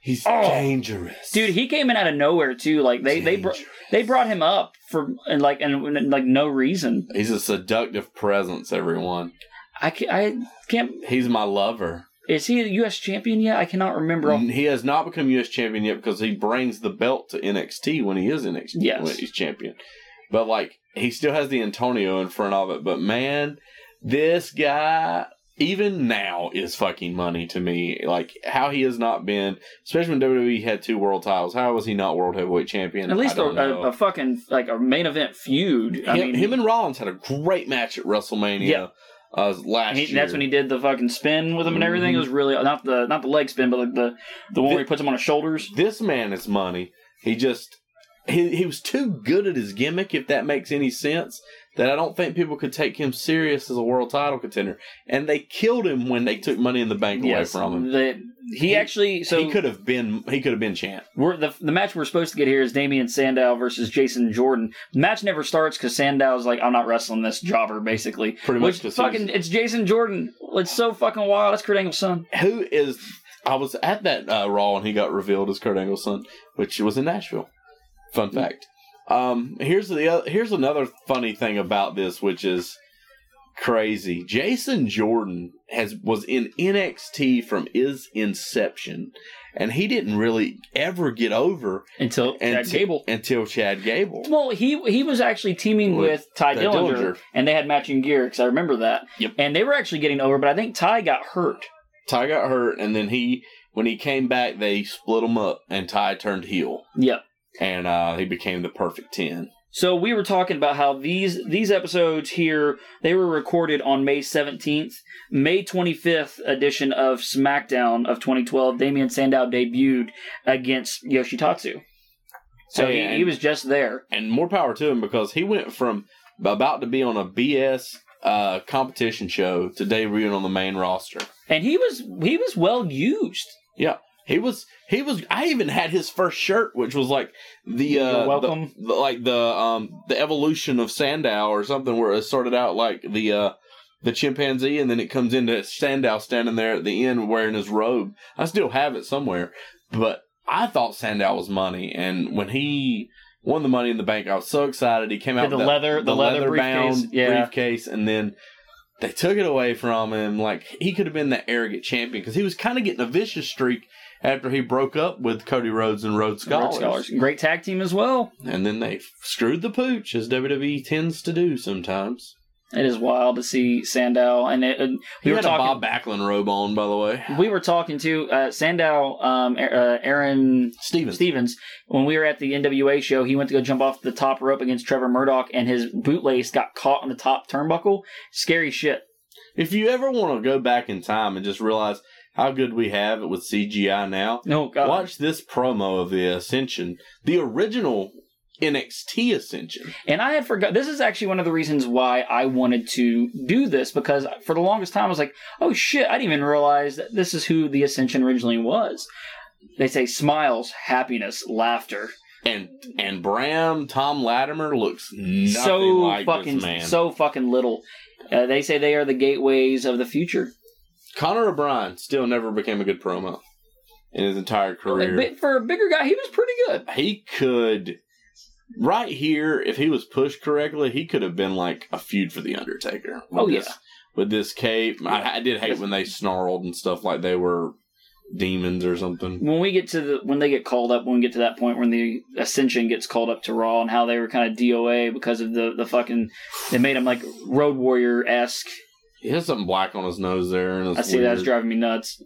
he's Oh. dangerous, Dude, he came in out of nowhere too. Like they they br- they brought him up for and like and, and, like no reason. He's a seductive presence. Everyone, I can't, I can't he's my lover. Is he a U.S. champion yet? I cannot remember. He has not become U.S. champion yet because he brings the belt to NXT when he is NXT Yes. when he's champion. But like he still has the Antonio in front of it. But man, this guy even now is fucking money to me. Like how he has not been, especially when WWE had two world titles. How was he not world heavyweight champion? At least I a, a, a fucking like a main event feud. I him, mean, him and Rollins had a great match at WrestleMania. Yeah. Uh, last he, year. that's when he did the fucking spin with him and everything. Mhm. It was really not the not the leg spin, but like the the one where he puts him on his shoulders. this man is money. He just he he was too good at his gimmick, if that makes any sense. That I don't think people could take him serious as a world title contender, and they killed him when they took Money in the Bank away from him. the, he, He- actually so he could have been he could have been champ. We're, the the match we're supposed to get here is Damien Sandow versus Jason Jordan. The match never starts because Sandow's like, I'm not wrestling this jobber, basically. Pretty much fucking, it's Jason Jordan. It's so fucking wild. That's Kurt Angle's son. Who is? I was at that uh, Raw and he got revealed as Kurt Angle's son, which was in Nashville. Fun fact. Um, here's the other, here's another funny thing about this, which is crazy. Jason Jordan has was in NXT from his inception, and he didn't really ever get over Until Chad until- Gable. until Chad Gable. Well, he he was actually teaming With with Ty Ty Dillinger, Dillinger. and they had matching gear because I remember that. Yep. And they were actually getting over, but I think Ty got hurt. Ty got hurt, and then he when he came back, they split him up, and Ty turned heel, Yep. And uh, he became the perfect ten. So we were talking about how these these episodes here they were recorded on May 17th, May 25th edition of SmackDown of 2012. Damien Sandow debuted against Yoshitatsu. So Hey, he, and- he was just there. and more power to him because he went from about to be on a BS uh, competition show to debuting on the main roster. And he was he was well used. Yeah, he was. He was. I even had his first shirt, which was like the uh, welcome. the, the- like the um the evolution of Sandow or something, where it started out like the uh the chimpanzee, and then it comes into Sandow standing there at the end wearing his robe. I still have it somewhere, but I thought Sandow was money, and when he won the Money in the Bank, I was so excited. He came out the with leather- the leather briefcase, bound yeah. briefcase, and then they took it away from him. Like he could have been that arrogant champion because he was kind of getting a vicious streak after he broke up with Cody Rhodes and Rhodes Rhodes Scholars. Scholars. Great tag team as well. And then they screwed the pooch, as WWE tends to do sometimes. It is wild to see Sandow and, it, and He we were had talking a Bob Backlund robe on, by the way. we were talking to uh, Sandow um, uh, Aaron Stevens. Stevens, when we were at the NWA show, he went to go jump off the top rope against Trevor Murdoch, and his bootlace got caught on the top turnbuckle. Scary shit. If you ever want to go back in time and just realize how good we have it with CGI now, No, God. watch this promo of the Ascension, the original NXT Ascension. And I had forgot. This is actually one of the reasons why I wanted to do this because for the longest time I was like, "Oh shit!" I didn't even realize that this is who the Ascension originally was. They say smiles, happiness, laughter. And and Bram Tom Latimer looks so like fucking, this man. so fucking little. Uh, they say they are the gateways of the future. Connor O'Brien still never became a good promo in his entire career. For a bigger guy, he was pretty good. he could right here if he was pushed correctly he could have been like a feud for the undertaker Oh, yeah. this, with this cape I, I did hate when they snarled and stuff like they were demons or something when we get to the when they get called up when we get to that point when the ascension gets called up to raw and how they were kind of doa because of the the fucking they made him like road warrior esque he has something black on his nose there and i see that's driving me nuts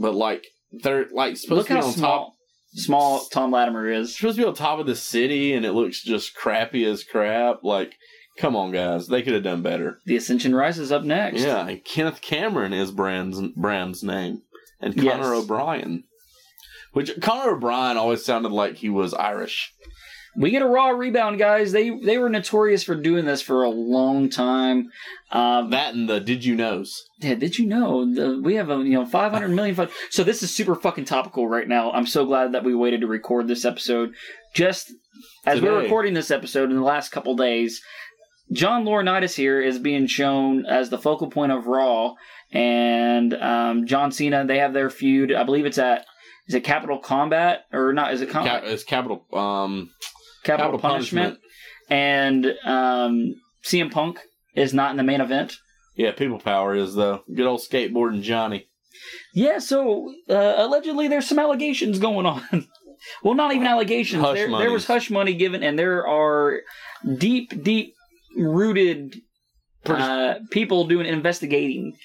but like they're like supposed look to be how on small top small tom latimer is supposed to be on top of the city and it looks just crappy as crap like come on guys they could have done better the ascension rises up next Yeah, and Kenneth Cameron is Bram's, Bram's name. And Yes. Connor O'Brien. Which Connor O'Brien always sounded like he was Irish. We get a raw rebound guys they they were notorious for doing this for a long time um, That and the Did You Knows. Yeah, did you know the, we have a you know 500 million? So this is super fucking topical right now. I'm so glad that we waited to record this episode. Just as we're recording this episode in the last couple days, John Laurinaitis here is being shown as the focal point of Raw, and um, John Cena. They have their feud. I believe it's at is it Capital Combat or not? Is it Com- Cap- it's capital um Capital, capital Punishment? punishment. And um, CM Punk is not in the main event. Yeah, people power is though. Good old skateboarding Johnny. Yeah, so uh, allegedly there's some allegations going on. well, not even allegations. Hush there, there was hush money given, and there are deep, deep rooted uh, people doing investigating.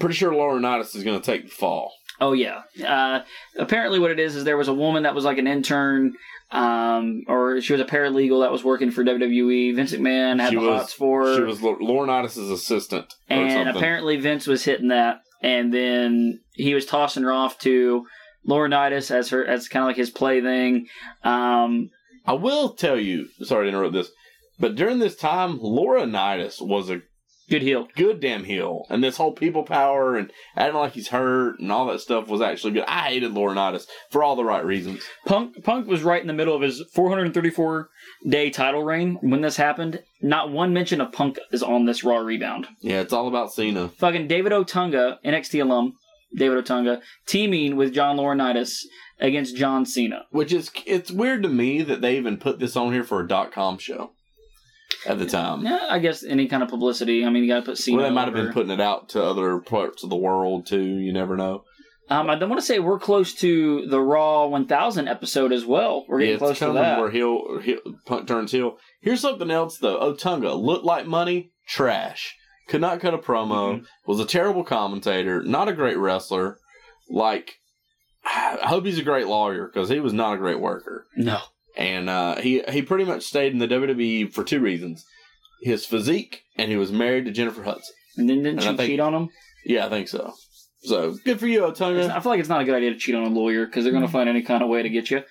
Pretty sure Laurinaitis is going to take the fall. Oh yeah. Uh, apparently, what it is is there was a woman that was like an intern, um, or she was a paralegal that was working for WWE. Vince McMahon had She the was- hots for her. She was Lau- Laurinaitis' assistant or and something. apparently Vince was hitting that, and then he was tossing her off to Laurinaitis as her as kind of like his plaything. Um, I will tell you, sorry to interrupt this, but during this time, Laurinaitis was a good heel. good damn heel. And this whole people power and acting like he's hurt and all that stuff was actually good. I hated Laurinaitis for all the right reasons. Punk Punk was right in the middle of his 434 day title reign when this happened. Not one mention of Punk is on this Raw rebound. Yeah, it's all about Cena. Fucking David Otunga, NXT alum, David Otunga, teaming with John Laurinaitis against John Cena. Which is, it's weird to me that they even put this on here for a dot com show at the time. Yeah, I guess any kind of publicity. I mean, you got to put Cena. Well, they might have been putting it out to other parts of the world too. You never know. Um, I don't want to say we're close to the Raw 1000 episode as well. We're getting Yeah, close to that. where heel, heel Punk turns heel. Here's something else though. Otunga looked like money, trash. Could not cut a promo. Mm-hmm. Was a terrible commentator. Not a great wrestler. Like, I hope he's a great lawyer because he was not a great worker. No. And uh, he he pretty much stayed in the WWE for two reasons: his physique and he was married to Jennifer Hudson. And then didn't And she think- cheat on him? Yeah, I think so. So good for you, Otunga. I feel like it's not a good idea to cheat on a lawyer because they're going to find any kind of way to get you.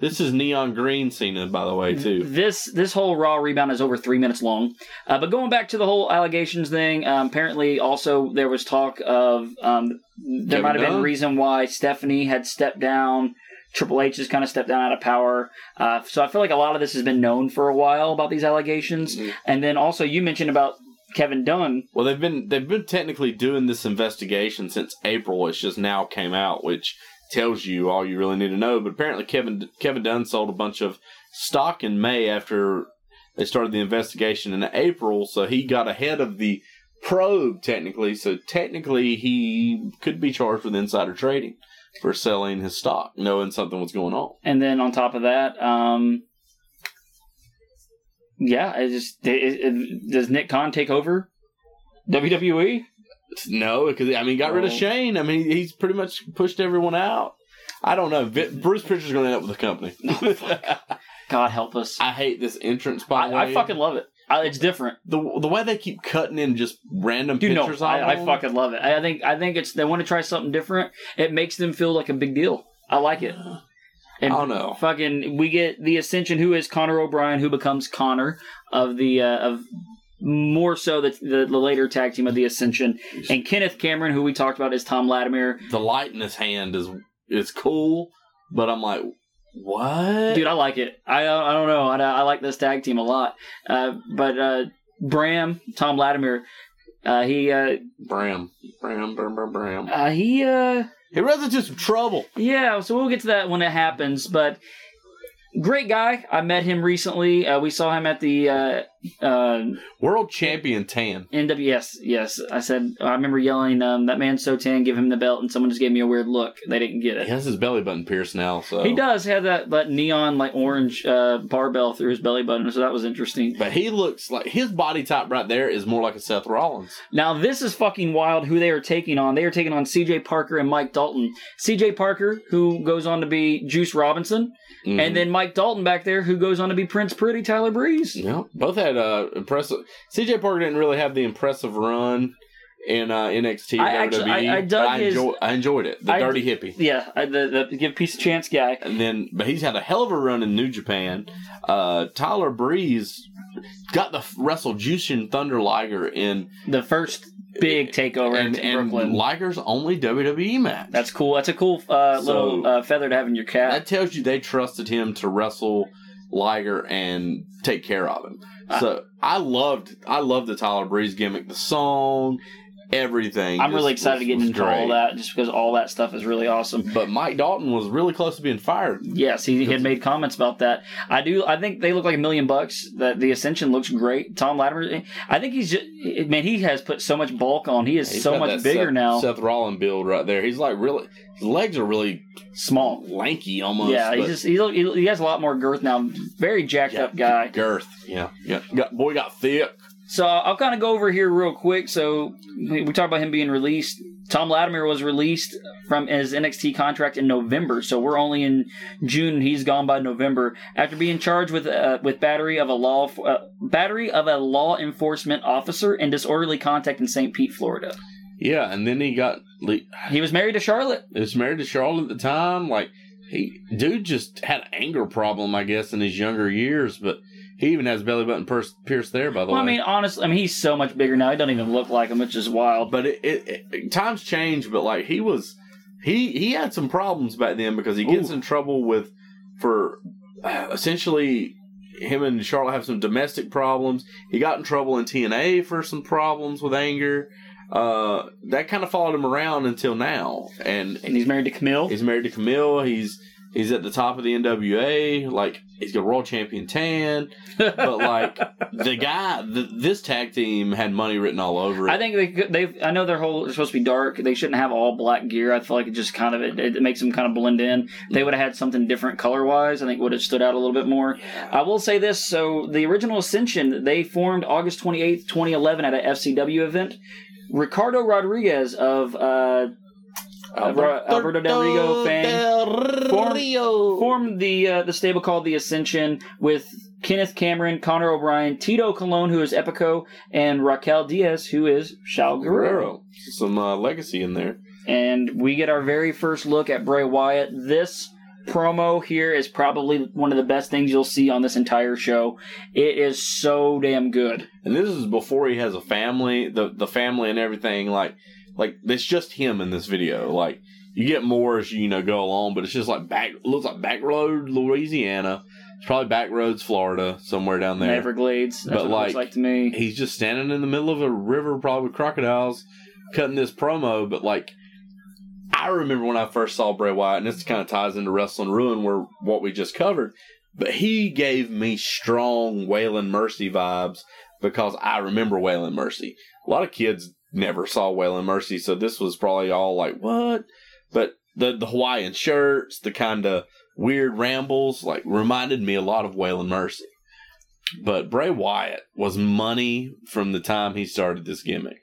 This is neon green Cena, by the way, too. This this whole Raw rebound is over three minutes long. Uh, but going back to the whole allegations thing, um, apparently also there was talk of um, there might have been a reason why Stephanie had stepped down. Triple H has kind of stepped down out of power. Uh, so I feel like a lot of this has been known for a while about these allegations. Mhm. And then also you mentioned about Kevin Dunn. Well, they've been they've been technically doing this investigation since April. It's just now came out, which tells you all you really need to know. But apparently, Kevin Kevin Dunn sold a bunch of stock in May after they started the investigation in April, so he got ahead of the probe technically. So technically, he could be charged with insider trading for selling his stock, knowing something was going on. And then on top of that, um, yeah, it just it, it- does Nick Khan take over? WWE? No, because I mean, got rid of. Shane. I mean, he's pretty much pushed everyone out. I don't know. Vi- Bruce Pritchard's going to end up with the company. God help us. I hate this entrance. By the I, way, I fucking love it. I, it's different, the the way they keep cutting in just random dude. No, pictures. I, I fucking love it. I think I think it's they want to try something different. It makes them feel like a big deal. I like it. I And don't know. fucking, we get the Ascension, who is Connor O'Brien, who becomes Connor of the uh, of more so the, the the later tag team of the Ascension, and Kenneth Cameron, who we talked about, is Tom Latimer. The light in his hand is is cool, but I'm like, what? Dude, I like it. I I don't know. I, I like this tag team a lot. Uh, but uh, Bram, Tom Latimer, uh, he uh, Bram, Bram, Bram, Bram, Bram. uh, he uh, He runs into some trouble. yeah. So we'll get to that when it happens. But great guy. I met him recently. Uh, we saw him at the uh, uh, World champion tan. NWS. Yes, I said. I remember yelling, um, "That man's so tan. Give him the belt." And someone just gave me a weird look. They didn't get it. He has his belly button pierced now, so He does have that, that neon like orange uh, barbell through his belly button, so that was interesting. But he looks like his body type right there is more like a Seth Rollins. Now this is fucking wild. Who they are taking on? They are taking on C.J. Parker and Mike Dalton. C.J. Parker, who goes on to be Juice Robinson, Mhm. and then Mike Dalton back there, who goes on to be Prince Pretty Tyler Breeze. Yeah, both had uh, impressive. CJ Parker didn't really have the impressive run in uh, NXT. I actually- WWE, I- I dug but his- enjoy- I enjoyed it. The I dirty d- hippie. Yeah, I, the, the give peace a chance guy. And then, but he's had a hell of a run in New Japan. Uh, Tyler Breeze got the wrestle Jushin Thunder Liger in The first big takeover and, in and Brooklyn. Liger's only WWE match. That's cool. That's a cool uh, So- little uh, feather to have in your cap. that tells you they trusted him to wrestle Liger and take care of him. So I loved I loved the Tyler Breeze gimmick, the song. Everything. I'm really just excited to get into all that just because all that stuff is really awesome. But Mike Dalton was really close to being fired. Yes, he had made comments about that. I do. I think they look like a million bucks. That the Ascension looks great. Tom Latimer. I think he's just man. He has put so much bulk on. He is He's so much bigger Seth, now. Seth Rollins build right there. He's like really. His legs are really Small. lanky almost. Yeah, he just he, he he has a lot more girth now. Very jacked yeah, up guy. Girth. Yeah. Yeah. Got, boy got thick. So I'll kind of go over here real quick. So we talked about him being released. Tom Latimer was released from his NXT contract in November. So we're only in June. He's gone by November after being charged with uh, with battery of a law uh, battery of a law enforcement officer and disorderly contact in St. Pete, Florida. Yeah, and then he got. le- He was married to Charlotte. He was married to Charlotte at the time. Like he, dude, just had an anger problem, I guess, in his younger years. But he even has belly button pers- pierced there, by the Well, way. I mean, honestly, I mean he's so much bigger now. He doesn't even look like him, which is wild. but it, it, it times change. But like he was, he he had some problems back then because he gets Ooh. in trouble with for uh, essentially him and Charlotte have some domestic problems. He got in trouble in TNA for some problems with anger. Uh, that kind of followed him around until now, and And he's married to Camille. He's married to Camille. He's he's at the top of the NWA. Like he's got world champion tan. But like the guy, th this tag team had money written all over it. I think they could- they I know their whole they're supposed to be dark. They shouldn't have all black gear. I feel like it just kind of it, it makes them kind of blend in. They would have had something different color wise. I think would have stood out a little bit more. I will say this: so the original Ascension they formed August twenty eighth, twenty eleven, at a FCW event. Ricardo Rodriguez of uh, Alberto, Alberto Del Rio fame formed, formed the uh, the stable called the Ascension with Kenneth Cameron, Connor O'Brien, Tito Colon, who is Epico, and Raquel Diaz, who is Shaul Guerrero. Guerrero. Some uh, legacy in there. And we get our very first look at Bray Wyatt. This promo here is probably one of the best things you'll see on this entire show. It is so damn good. And this is before he has a family, the the family and everything. Like like it's just him in this video. Like you get more as you, you know go along, but it's just like back looks like back road Louisiana. It's probably back roads Florida somewhere down there. Everglades. That's But what it looks like- like to me. he's just standing in the middle of a river, probably with crocodiles, cutting this promo. But like, I remember when I first saw Bray Wyatt, and this kind of ties into Wrestling Ruin, where what we just covered. But he gave me strong Waylon Mercy vibes because I remember Waylon Mercy. A lot of kids never saw Waylon Mercy, so this was probably all like, what? But the the Hawaiian shirts, the kind of weird rambles, like reminded me a lot of Waylon Mercy. But Bray Wyatt was money from the time he started this gimmick.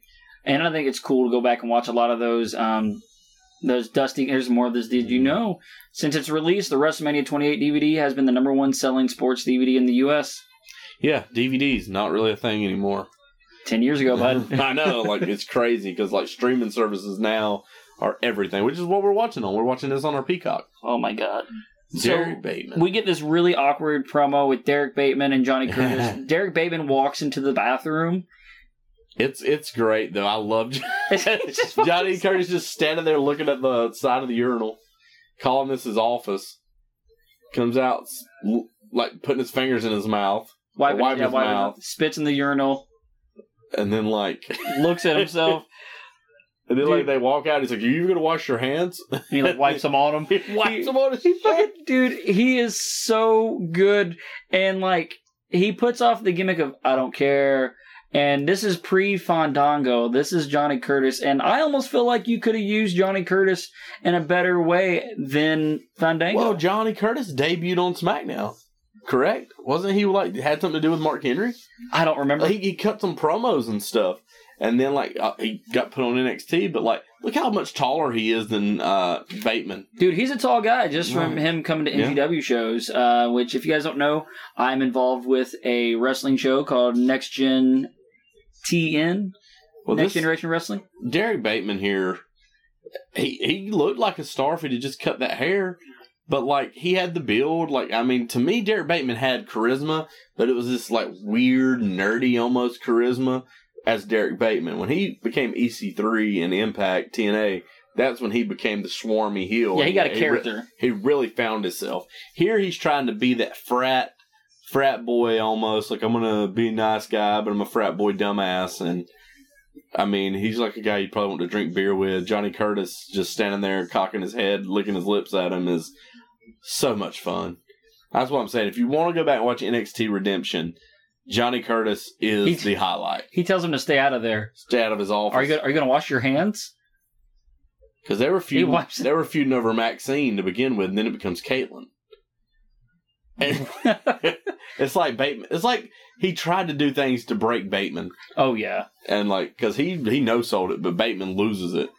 And I think it's cool to go back and watch a lot of those. Um, those dusty. Here's more of this. Did you know? Since its release, the WrestleMania 28 DVD has been the number one selling sports DVD in the U.S. Yeah, DVDs not really a thing anymore. Ten years ago, bud. I know, like it's crazy because like streaming services now are everything, which is what we're watching on. We're watching this on our Peacock. oh my god. Derrick So, Bateman. We get this really awkward promo with Derrick Bateman and Johnny Curtis. Derrick Bateman walks into the bathroom. it's it's great though. I love Johnny Curtis just standing there looking at the side of the urinal, calling this his office. Comes out like putting his fingers in his mouth, Wiping, Wiping yeah, his wiping mouth. spits in the urinal, and then like, looks at himself, and then like they walk out. He's like, "Are you gonna wash your hands?" he like wipes them on him. He wipes He- them on his He fucking dude, he is so good, and like he puts off the gimmick of I don't care. And this is pre Fandango. This is Johnny Curtis, and I almost feel like you could have used Johnny Curtis in a better way than Fandango. Well, Johnny Curtis debuted on SmackDown, correct? Wasn't he like had something to do with Mark Henry? I don't remember. He, he cut some promos and stuff, and then like uh, he got put on NXT. But like, look how much taller he is than uh, Bateman. Dude, he's a tall guy just from Right. him coming to Yeah. NGW shows. Uh, which, if you guys don't know, I'm involved with a wrestling show called Next Gen TN, Well, Next this Generation Wrestling. Derrick Bateman here, he he looked like a star if he just cut that hair. But like he had the build, like I mean, to me, Derrick Bateman had charisma, but it was this like weird, nerdy, almost charisma as Derrick Bateman. When he became EC3 and Impact TNA, that's when he became the swarmy heel. Yeah, he got a re- character. he really found himself. Here he's trying to be that frat frat boy almost. Like I'm gonna be a nice guy, but I'm a frat boy dumbass and I mean, he's like a guy you'd probably want to drink beer with. Johnny Curtis just standing there, cocking his head, licking his lips at him is so much fun. That's what I'm saying. If you want to go back and watch NXT Redemption, Johnny Curtis is He's- the highlight. He tells him to stay out of there. Stay out of his office. Are you gonna, are you going to wash your hands? Because they were feuding, they were feuding over Maxine to begin with, and then it becomes Kaitlyn. And it's like Bateman. It's like he tried to do things to break Bateman, oh yeah. and like because he he no sold it, but Bateman loses it.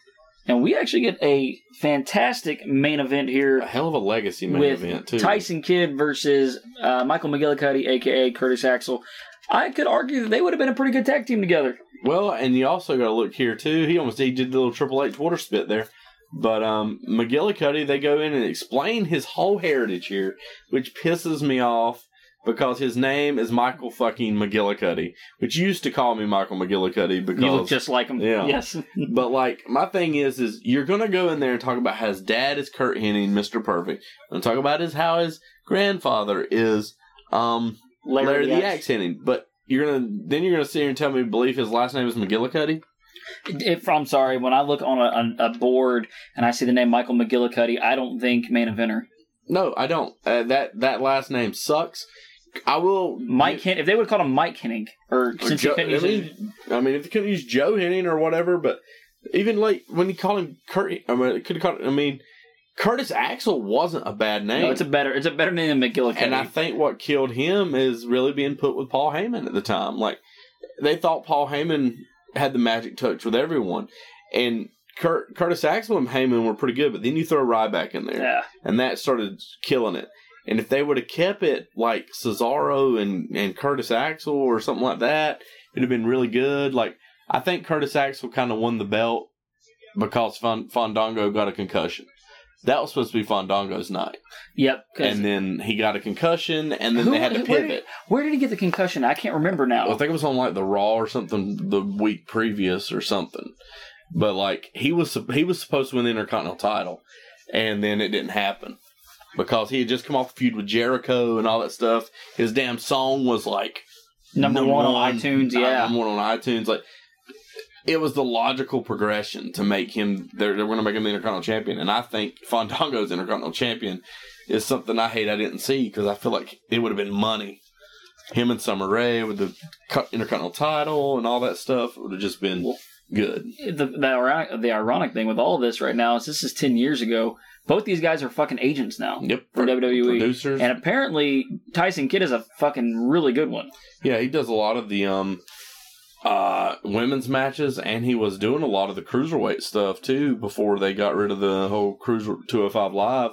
And we actually get a fantastic main event here. A hell of a legacy main with event too. Tyson Kidd versus uh, Michael McGillicuddy, aka Curtis Axel. I could argue that they would have been a pretty good tag team together. Well, and you also got to look here too. He almost he did the little Triple H water spit there. But um, McGillicuddy, they go in and explain his whole heritage here, which pisses me off because his name is Michael fucking McGillicuddy, which used to call me Michael McGillicuddy because. You look just like him. Yeah. Yes. but like my thing is, is you're gonna go in there and talk about how his dad is Curt Hennig, Mr. Perfect, and talk about his how his grandfather is um Larry, the Axe Hennig, but. You're gonna then you're gonna sit here and tell me believe his last name is McGillicuddy? If I'm sorry, when I look on a, a board and I see the name Michael McGillicuddy, I don't think main eventer. No, I don't. Uh, that that last name sucks. I will Mike Hen- if they would have called him Mike Hennig, or, or since Joe, he couldn't I use I mean, if they couldn't use Joe Hennig or whatever, but even like when you call him Kurt, I mean, could have called. I mean, Curtis Axel wasn't a bad name. no, it's a better it's a better name than McGillicuddy. and I think what killed him is really being put with Paul Heyman at the time. Like they thought Paul Heyman had the magic touch with everyone, and Kurt, Curtis Axel and Heyman were pretty good. But then you throw Ryback in there, yeah. and that started killing it. And if they would have kept it like Cesaro and, and Curtis Axel or something like that, it'd have been really good. Like I think Curtis Axel kind of won the belt because Fandango got a concussion. That was supposed to be Fandango's night, Yep. and then he got a concussion, and then Who- they had to where pivot. did, where did he get the concussion? I can't remember now. I think it was on like the Raw or something the week previous or something. But like he was he was supposed to win the Intercontinental title, and then it didn't happen because he had just come off a feud with Jericho and all that stuff. His damn song was like number, one, on iTunes. uh, Yeah. number one on iTunes. Like it was the logical progression to make him. They're they're going to make him the Intercontinental champion, and I think Fandango's Intercontinental champion is something I hate I didn't see because I feel like it would have been money. Him and Summer Rae with the Intercontinental title and all that stuff would have just been good. the the ironic, the ironic thing with all this right now is this is ten years ago. Both these guys are fucking agents now Yep, for WWE, producers. and apparently Tyson Kidd is a fucking really good one. Yeah, he does a lot of the um uh women's matches and he was doing a lot of the cruiserweight stuff too before they got rid of the whole cruiser 205 live.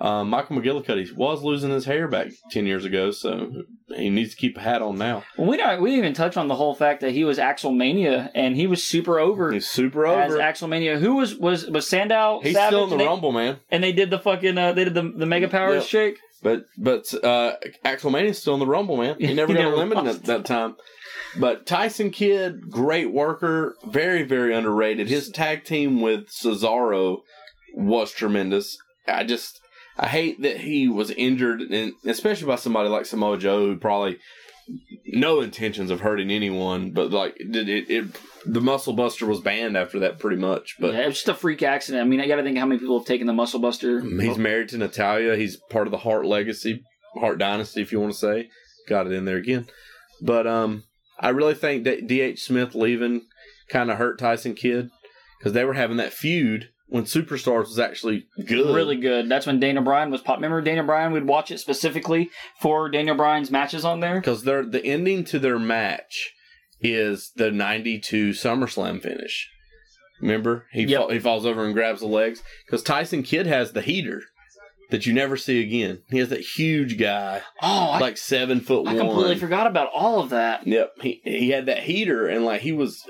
Um, Michael McGillicuddy was losing his hair back 10 years ago, so he needs to keep a hat on now. Well, we don't we didn't even touch on the whole fact that he was Axelmania and he was super over He's super as over. Axelmania. Who was was was Sandow? He's Savage still in the they, Rumble, man. and they did the fucking uh, they did the the Mega Powers Yep. shake. But but uh Axelmania's still in the Rumble, man. He never He got eliminated at that time. But Tyson Kidd, great worker, very very underrated. His tag team with Cesaro was tremendous. I just I hate that he was injured, and especially by somebody like Samoa Joe, who probably no intentions of hurting anyone, but like it, it, it the Muscle Buster was banned after that pretty much. But yeah, it was just a freak accident. I mean, I got to think how many people have taken the Muscle Buster. He's married to Natalya. He's part of the Hart legacy, Hart dynasty, if you want to say. Got it in there again. But um, I really think that D.H. Smith leaving kind of hurt Tyson Kidd because they were having that feud when Superstars was actually good. Really good. That's when Daniel Bryan was pop. Remember Daniel Bryan would watch it specifically for Daniel Bryan's matches on there. Because they're the ending to their match is the '92 SummerSlam finish. Remember, he Yep. fall, he falls over and grabs the legs because Tyson Kidd has the heater that you never see again. He has that huge guy, Oh, I, like seven foot I one. completely forgot about all of that. Yep, he he had that heater, and like he was,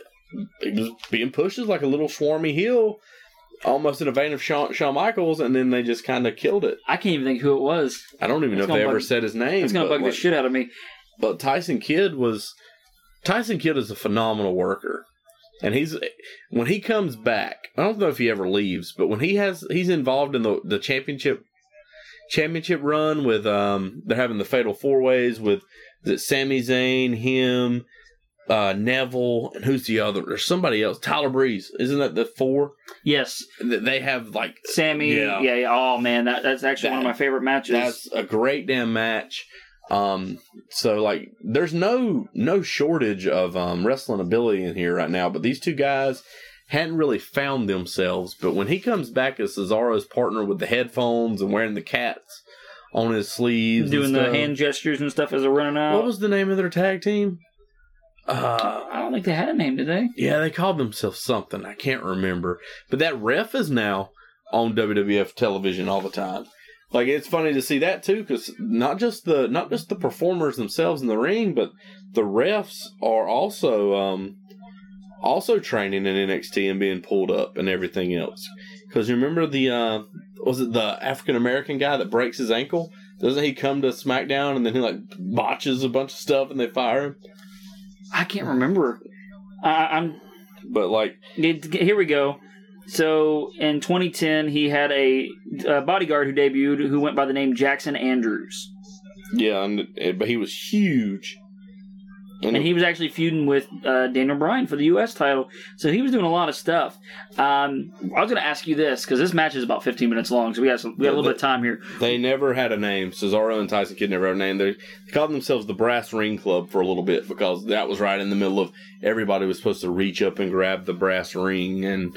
he was being pushed as like a little swarmy heel, almost in a vein of Shawn, Shawn Michaels, and then they just kind of killed it. I can't even think who it was. I don't even It's know if they gonna ever said his name. It's gonna bug like, the shit out of me. But Tyson Kidd was Tyson Kidd is a phenomenal worker. And he's when he comes back, I don't know if he ever leaves, but when he has he's involved in the the championship championship run with um they're having the fatal four ways with is it Sami Zayn, him, uh, Neville, and who's the other? There's somebody else. Tyler Breeze. Isn't that the four? Yes, They have like Sami. Yeah. Yeah. yeah, Oh man, that that's actually one of my favorite matches. That's a great damn match. Um, so like, there's no no shortage of um, wrestling ability in here right now. But these two guys hadn't really found themselves. But when he comes back as Cesaro's partner with the headphones and wearing the cats on his sleeves, doing the hand gestures and stuff as they're running out. What was the name of their tag team? Uh, I don't think they had a name, did they? yeah, they called themselves something. I can't remember. But that ref is now on WWF television all the time. Like it's funny to see that too, because not just the not just the performers themselves in the ring, but the refs are also um also training in NXT and being pulled up and everything else. Because you remember the uh was it the African American guy that breaks his ankle? Doesn't he come to SmackDown and then he like botches a bunch of stuff and they fire him? I can't remember. I, I'm But like it- here we go. So in 2010, he had a, uh bodyguard who debuted who went by the name Jackson Andrews, Yeah, and but he was huge. And he was actually feuding with uh, Daniel Bryan for the U.S. title. So he was doing a lot of stuff. Um, I was going to ask you this because this match is about 15 minutes long, so we got some, we got a little bit of time here. they never had a name. Cesaro and Tyson Kidd never had a name. They, they called themselves the Brass Ring Club for a little bit because that was right in the middle of everybody was supposed to reach up and grab the brass ring and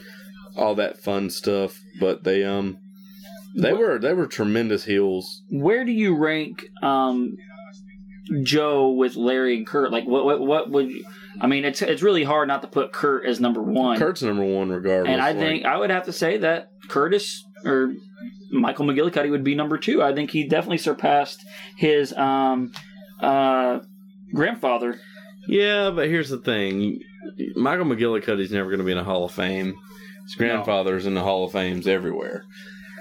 all that fun stuff. But they um they were they were tremendous heels. Where do you rank um, Joe with Larry and Curt? Like what what what would you? I mean, it's it's really hard not to put Curt as number one. Curt's number one regardless. And I like- think I would have to say that Curtis or Michael McGillicuddy would be number two. I think he definitely surpassed his um, uh, grandfather. Yeah, but here's the thing: Michael McGillicuddy's never going to be in a Hall of Fame. His grandfather's in the Hall of Fames everywhere,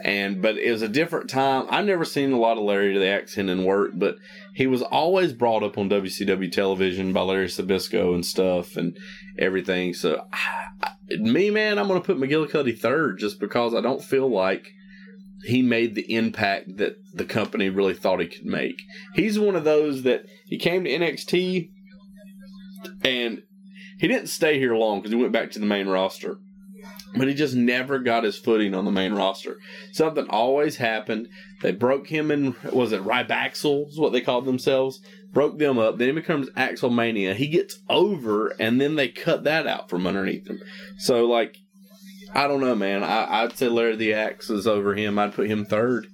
and but it was a different time. I've never seen a lot of Larry the Axe Hennig work, but he was always brought up on WCW television by Larry Zbyszko and stuff and everything. So, me, man, I'm to put McGillicuddy third just because I don't feel like he made the impact that the company really thought he could make. He's one of those that he came to NXT and he didn't stay here long because he went back to the main roster. But he just never got his footing on the main roster. Something always happened. They broke him in, was it Rybaxel, is what they called themselves? Broke them up. Then he becomes Axel Mania. He gets over, and then they cut that out from underneath him. So, like, I don't know, man. I, I'd say Larry the Axe is over him. I'd put him third.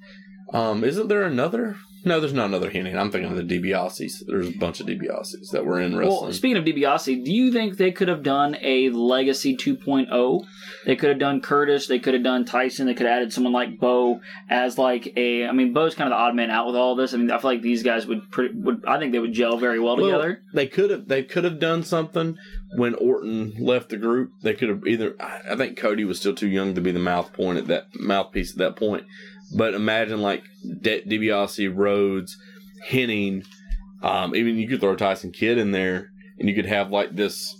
Um, isn't there another? No, there's not another Hennig. I'm thinking of the DiBiase's. There's a bunch of DiBiase's that were in wrestling. Well, speaking of DiBiase, do you think they could have done a Legacy 2.0? They could have done Curtis. They could have done Tyson. They could have added someone like Bo as like a. I mean, Bo's kind of the odd man out with all this. I mean, I feel like these guys would. Pretty, would I think they would gel very well, Well, together. They could have they could have done something when Orton left the group. They could have either I I think Cody was still too young to be the mouth point at that mouthpiece at that point. But imagine like De- DiBiase, Rhodes, Hennig, um, even you could throw Tyson Kidd in there, and you could have like this,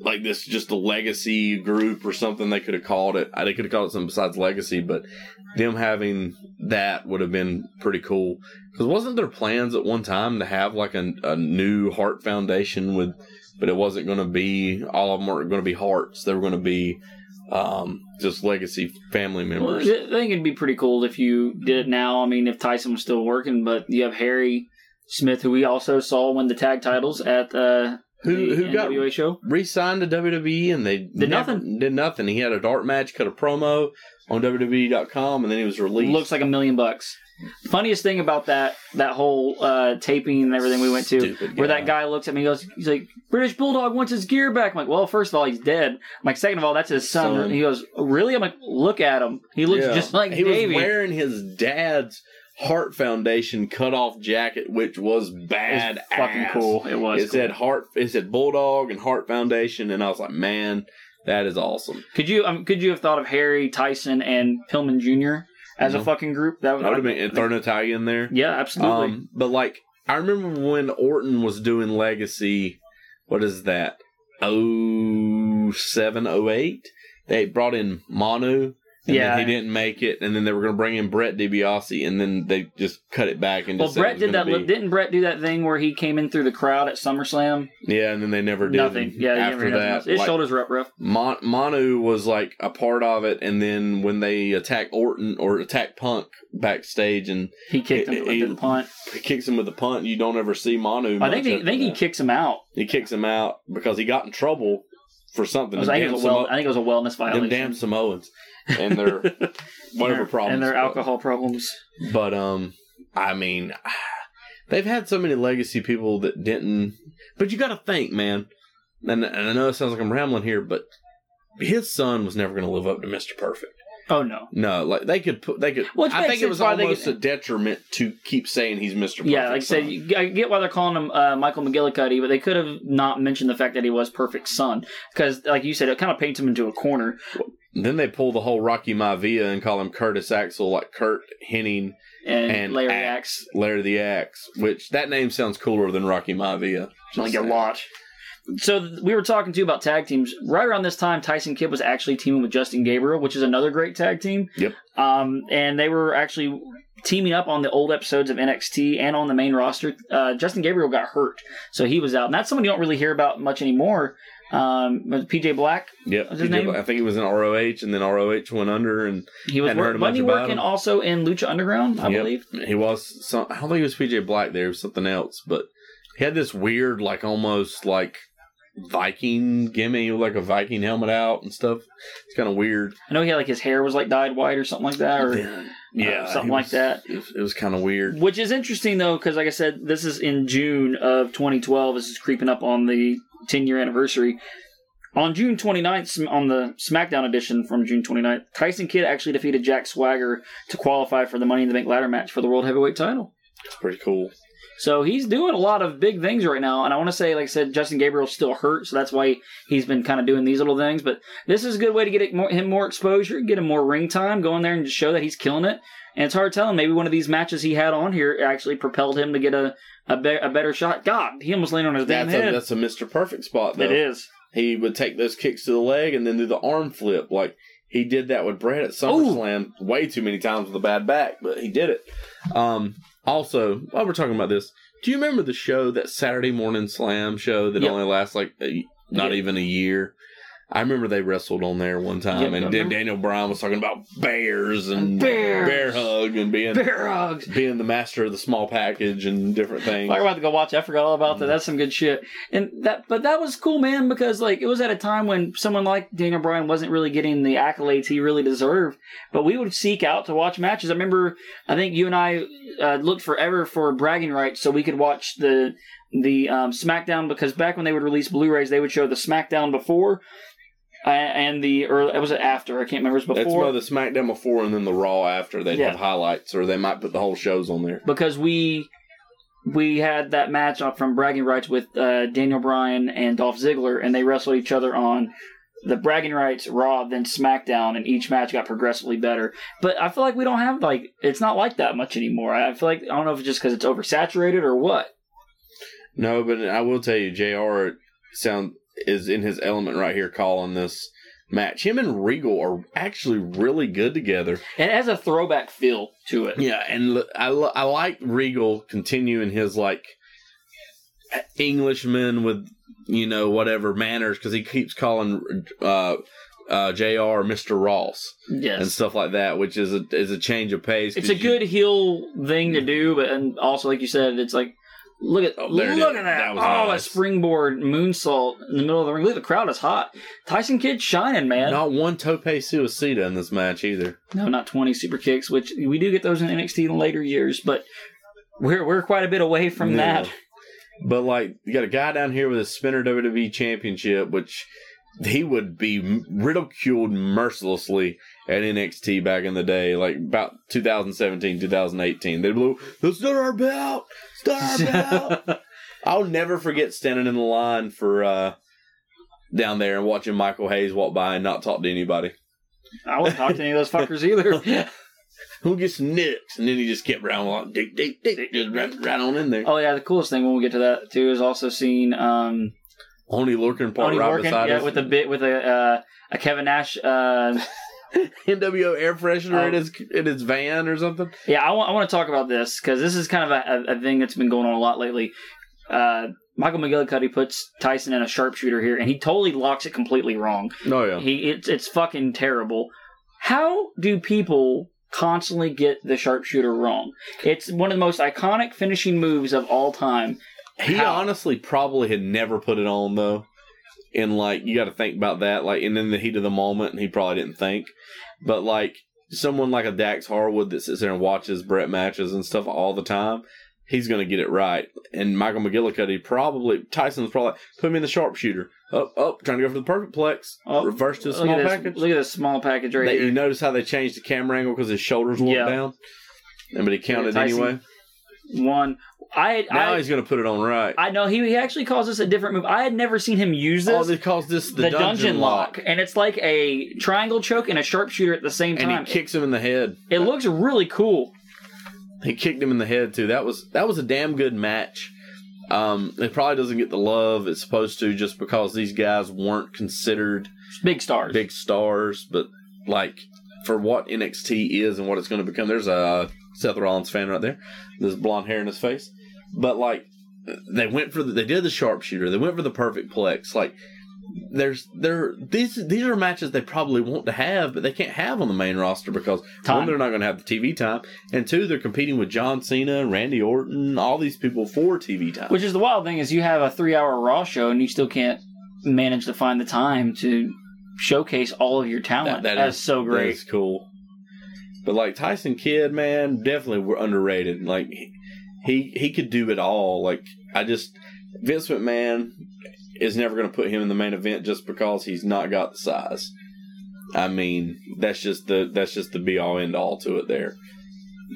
like this just a legacy group or something. They could have called it. They could have called it something besides legacy, but them having that would have been pretty cool. Because wasn't there plans at one time to have like a, a new Hart Foundation with, but it wasn't going to be all of them weren't going to be Harts. They were going to be um, just legacy family Well, members. I think it'd be pretty cool if you did it now. I mean, if Tyson was still working, but you have Harry Smith, who we also saw win the tag titles at uh, Who- who got- NWA show. Re-signed to WWE and they Did never- nothing. Did nothing. He had a dart match, cut a promo on WWE.com, and then he was released. Looks like a million bucks. Funniest thing about that that whole uh, taping and everything we went to, where that guy looks at me, and goes, he's like, British Bulldog wants his gear back. I'm like, well, first of all, he's dead. I'm like, second of all, that's his son. Son. He goes, really? I'm like, look at him. He looks Yeah. just like he Davey. was wearing his dad's Hart Foundation cut off jacket, which was bad. It's fucking cool. It was. It said Hart. It said Bulldog and Hart Foundation, and I was like, man, that is awesome. Could you um, could you have thought of Harry Tyson and Pillman Jr. as a fucking group? That I would have been and throw Natalya in there. Yeah, absolutely. Um, but like, I remember when Orton was doing Legacy. What is that? Oh seven, oh eight. They brought in Manu, And Yeah. he didn't make it, and then they were going to bring in Brett DiBiase, and then they just cut it back and Well, Brett did that. Be... Didn't Brett do that thing where he came in through the crowd at SummerSlam? Yeah, and then they never did. Nothing. And Yeah, after that, his like, shoulders were up rough. Mon- Manu was like a part of it, and then when they attack Orton or attack Punk backstage, and He kicked him He- with the punt. he kicks him with the punt, you don't ever see Manu. I think he, I think he kicks him out. he kicks him out because he got in trouble for something. I, was, I, think it was a well, I think it was a wellness them violation. damn Samoans and their whatever And problems and their but- alcohol problems. But um, I mean, they've had so many legacy people that didn't. But you got to think, man. And, and I know it sounds like I'm rambling here, but his son was never going to live up to Mister Perfect. Oh no. No, like they could put they could. Which I think it was why they almost could- a detriment to keep saying he's Mister. Perfect. Yeah, like I said, you- I get why they're calling him uh, Michael McGillicuddy, but they could have not mentioned the fact that he was Perfect Son, because, like you said, it kind of paints him into a corner. Then they pull the whole Rocky Maivia and call him Curtis Axel, like Curt Hennig, And, And Larry Axe. Larry the Axe, which that name sounds cooler than Rocky Maivia. like a lot. So we were talking too about tag teams. Right around this time, Tyson Kidd was actually teaming with Justin Gabriel, which is another great tag team. Yep. Um, and they were actually teaming up on the old episodes of NXT and on the main roster. Uh, Justin Gabriel got hurt, so he was out. And that's someone you don't really hear about much anymore. Um, was PJ Black, Yep, his name? I think he was in ROH, and then ROH went under, and he was Hadn't heard much wasn't he about working him. also in Lucha Underground, I Yep. believe. He was some. I don't think it was PJ Black. There was something else, but he had this weird, like almost like Viking gimme, like a Viking helmet out and stuff. It's kind of weird. I know he had like his hair was like dyed white or something like that, or yeah, uh, something he like that. It was, was kind of weird. Which is interesting though, because like I said, this is in June of 2012. This is creeping up on the 10 year anniversary. On June 29th, on the SmackDown edition from June 29th, Tyson Kidd actually defeated Jack Swagger to qualify for the Money in the Bank ladder match for the World Heavyweight title. It's pretty cool. So he's doing a lot of big things right now. And I want to say, like I said, Justin Gabriel's still hurt, so that's why he's been kind of doing these little things. But this is a good way to get it more, him more exposure, get him more ring time, go in there and just show that he's killing it. And it's hard telling. Maybe one of these matches he had on here actually propelled him to get a a, be- a better shot. God, he almost landed on his damn That's a, head. that's a Mr. Perfect spot, though. it is. He would take those kicks to the leg and then do the arm flip. Like he did that with Bret at SummerSlam way too many times with a bad back, but he did it. Um, also, while we're talking about this, do you remember the show, that Saturday Morning Slam show that Yep. only lasts like a, not Yeah. even a year? I remember they wrestled on there one time, Yep, I and then. Daniel Bryan was talking about bears and Bears. bear hug and being Bear hugs. being the master of the small package and different things. I'm about to go watch. I forgot all about that. That's some good shit. And that, but that was cool, man, because like it was at a time when someone like Daniel Bryan wasn't really getting the accolades he really deserved. But we would seek out to watch matches. I remember, I think you and I uh, looked forever for bragging rights so we could watch the the um, SmackDown because back when they would release Blu-rays, they would show the SmackDown before. And the or it was it after I can't remember it was That's before about the SmackDown before and then the Raw after. They'd Yeah. have highlights, or they might put the whole shows on there. because we we had that match up from bragging rights with uh, Daniel Bryan and Dolph Ziggler, and they wrestled each other on the bragging rights Raw, then SmackDown, and each match got progressively better. But I feel like we don't have like it's not like that much anymore. I feel like I don't know if it's just because it's oversaturated or what. No, but I will tell you, Jr. sound is in his element right here, calling this match. Him and Regal are actually really good together. And it has a throwback feel to it. Yeah, and I I like Regal continuing his like Englishman with you know whatever manners because he keeps calling uh uh Jr. Mister Ross and stuff like that, which is a is a change of pace. It's a you- good heel thing to do, but and also like you said, it's like look at Oh, look at that! That was oh, nice. a springboard moonsault in the middle of the ring. Look, the crowd is hot. Tyson Kidd shining, man. not one tope suicida in this match either. No, not 20 super kicks, which we do get those in NXT in later years, but we're we're quite a bit away from Yeah. that. But like, you got a guy down here with a spinner WWE championship, which he would be ridiculed mercilessly at NXT back in the day, like about 2017, 2018. They blew, that's not our belt, it's our belt. I'll never forget standing in the line for uh down there and watching Michael Hayes walk by and not talk to anybody. I wouldn't talk to any of those fuckers either. Who gets nicks? And then he just kept around like dick, dick, dick, just right, right on in there. oh yeah, the coolest thing when we get to that too is also seeing um Oney Lorcan part Tony right Lorcan beside yeah, us. with a bit with a uh, a Kevin Nash uh, NWO air freshener Oh. in his in his van or something. Yeah, I want I want to talk about this because this is kind of a, a, a thing that's been going on a lot lately. Uh, Michael McGillicuddy puts Tyson in a sharpshooter here, and he totally locks it completely wrong. Oh yeah. He it's it's fucking terrible. How do people constantly get the sharpshooter wrong? It's one of the most iconic finishing moves of all time. He How? honestly probably had never put it on though. And like you got to think about that. Like, and in the heat of the moment, he probably didn't think. But like someone like a Dax Harwood that sits there and watches Bret matches and stuff all the time, he's gonna get it right. And Michael McGillicuddy probably Tyson's probably like, put me in the sharpshooter. Up, up, trying to go for the perfect plex. Oh, Reverse to a Look small at this, package. Look at this small package right That here. you notice how they changed the camera angle because his shoulders went Yeah. down. And but he counted Tyson- anyway. One, I Now I, he's gonna put it on right. I know he, he actually calls this a different move. I had never seen him use oh, this. they calls this the, the, dungeon, lock. and it's like a triangle choke and a sharpshooter at the same time. and he kicks him in the head. it looks really cool. He kicked him in the head too. That was that was a damn good match. Um, it probably doesn't get the love it's supposed to just because these guys weren't considered Big stars. big stars, but like for what NXT is and what it's going to become. There's a Seth Rollins fan right there. This blonde hair in his face, but like they went for the, they did the sharpshooter. They went for the perfect plex. Like there's there these these are matches they probably want to have, but they can't have on the main roster because Time. one they're not going to have the TV time, and two they're competing with John Cena, Randy Orton, all these people for TV time. Which is the wild thing is you have a three hour Raw show and you still can't manage to find the time to showcase all of your talent. That's is- so great. That's cool. But like Tyson Kidd, man, definitely were underrated. Like he- he could do it all. Like I just Vince McMahon is never going to put him in the main event just because he's not got the size. I mean, that's just the that's just the be all end all to it there.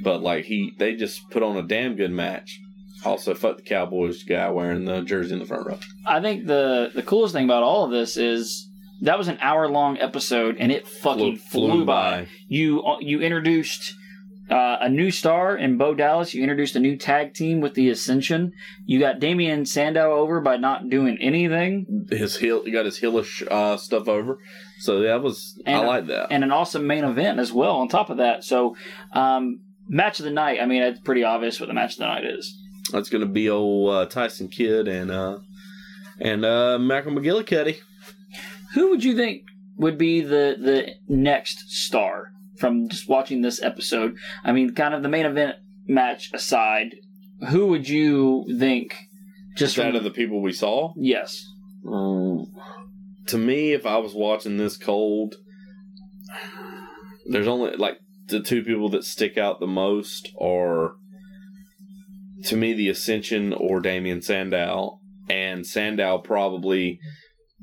But like he, they just put on a damn good match. Also, fuck the Cowboys guy wearing the jersey in the front row. I think the the coolest thing about all of this is that was an hour long episode and it fucking flew, by. You uh, you introduced uh, a new star in Bo Dallas. You introduced a new tag team with the Ascension. You got Damien Sandow over by not doing anything, His heel, he got his heelish uh, stuff over. So that was I And- like that. and an awesome main event as well. On top of that, so um, match of the night. I mean, it's pretty obvious what the match of the night is. That's gonna be old uh, Tyson Kidd and uh, and uh, Michael McGillicuddy. Who would you think would be the the next star from just watching this episode? I mean, kind of the main event match aside, who would you think? Just out of the people we saw, yes, um, to me, if I was watching this cold, there's only like the two people that stick out the most are to me the Ascension or Damien Sandow, and Sandow probably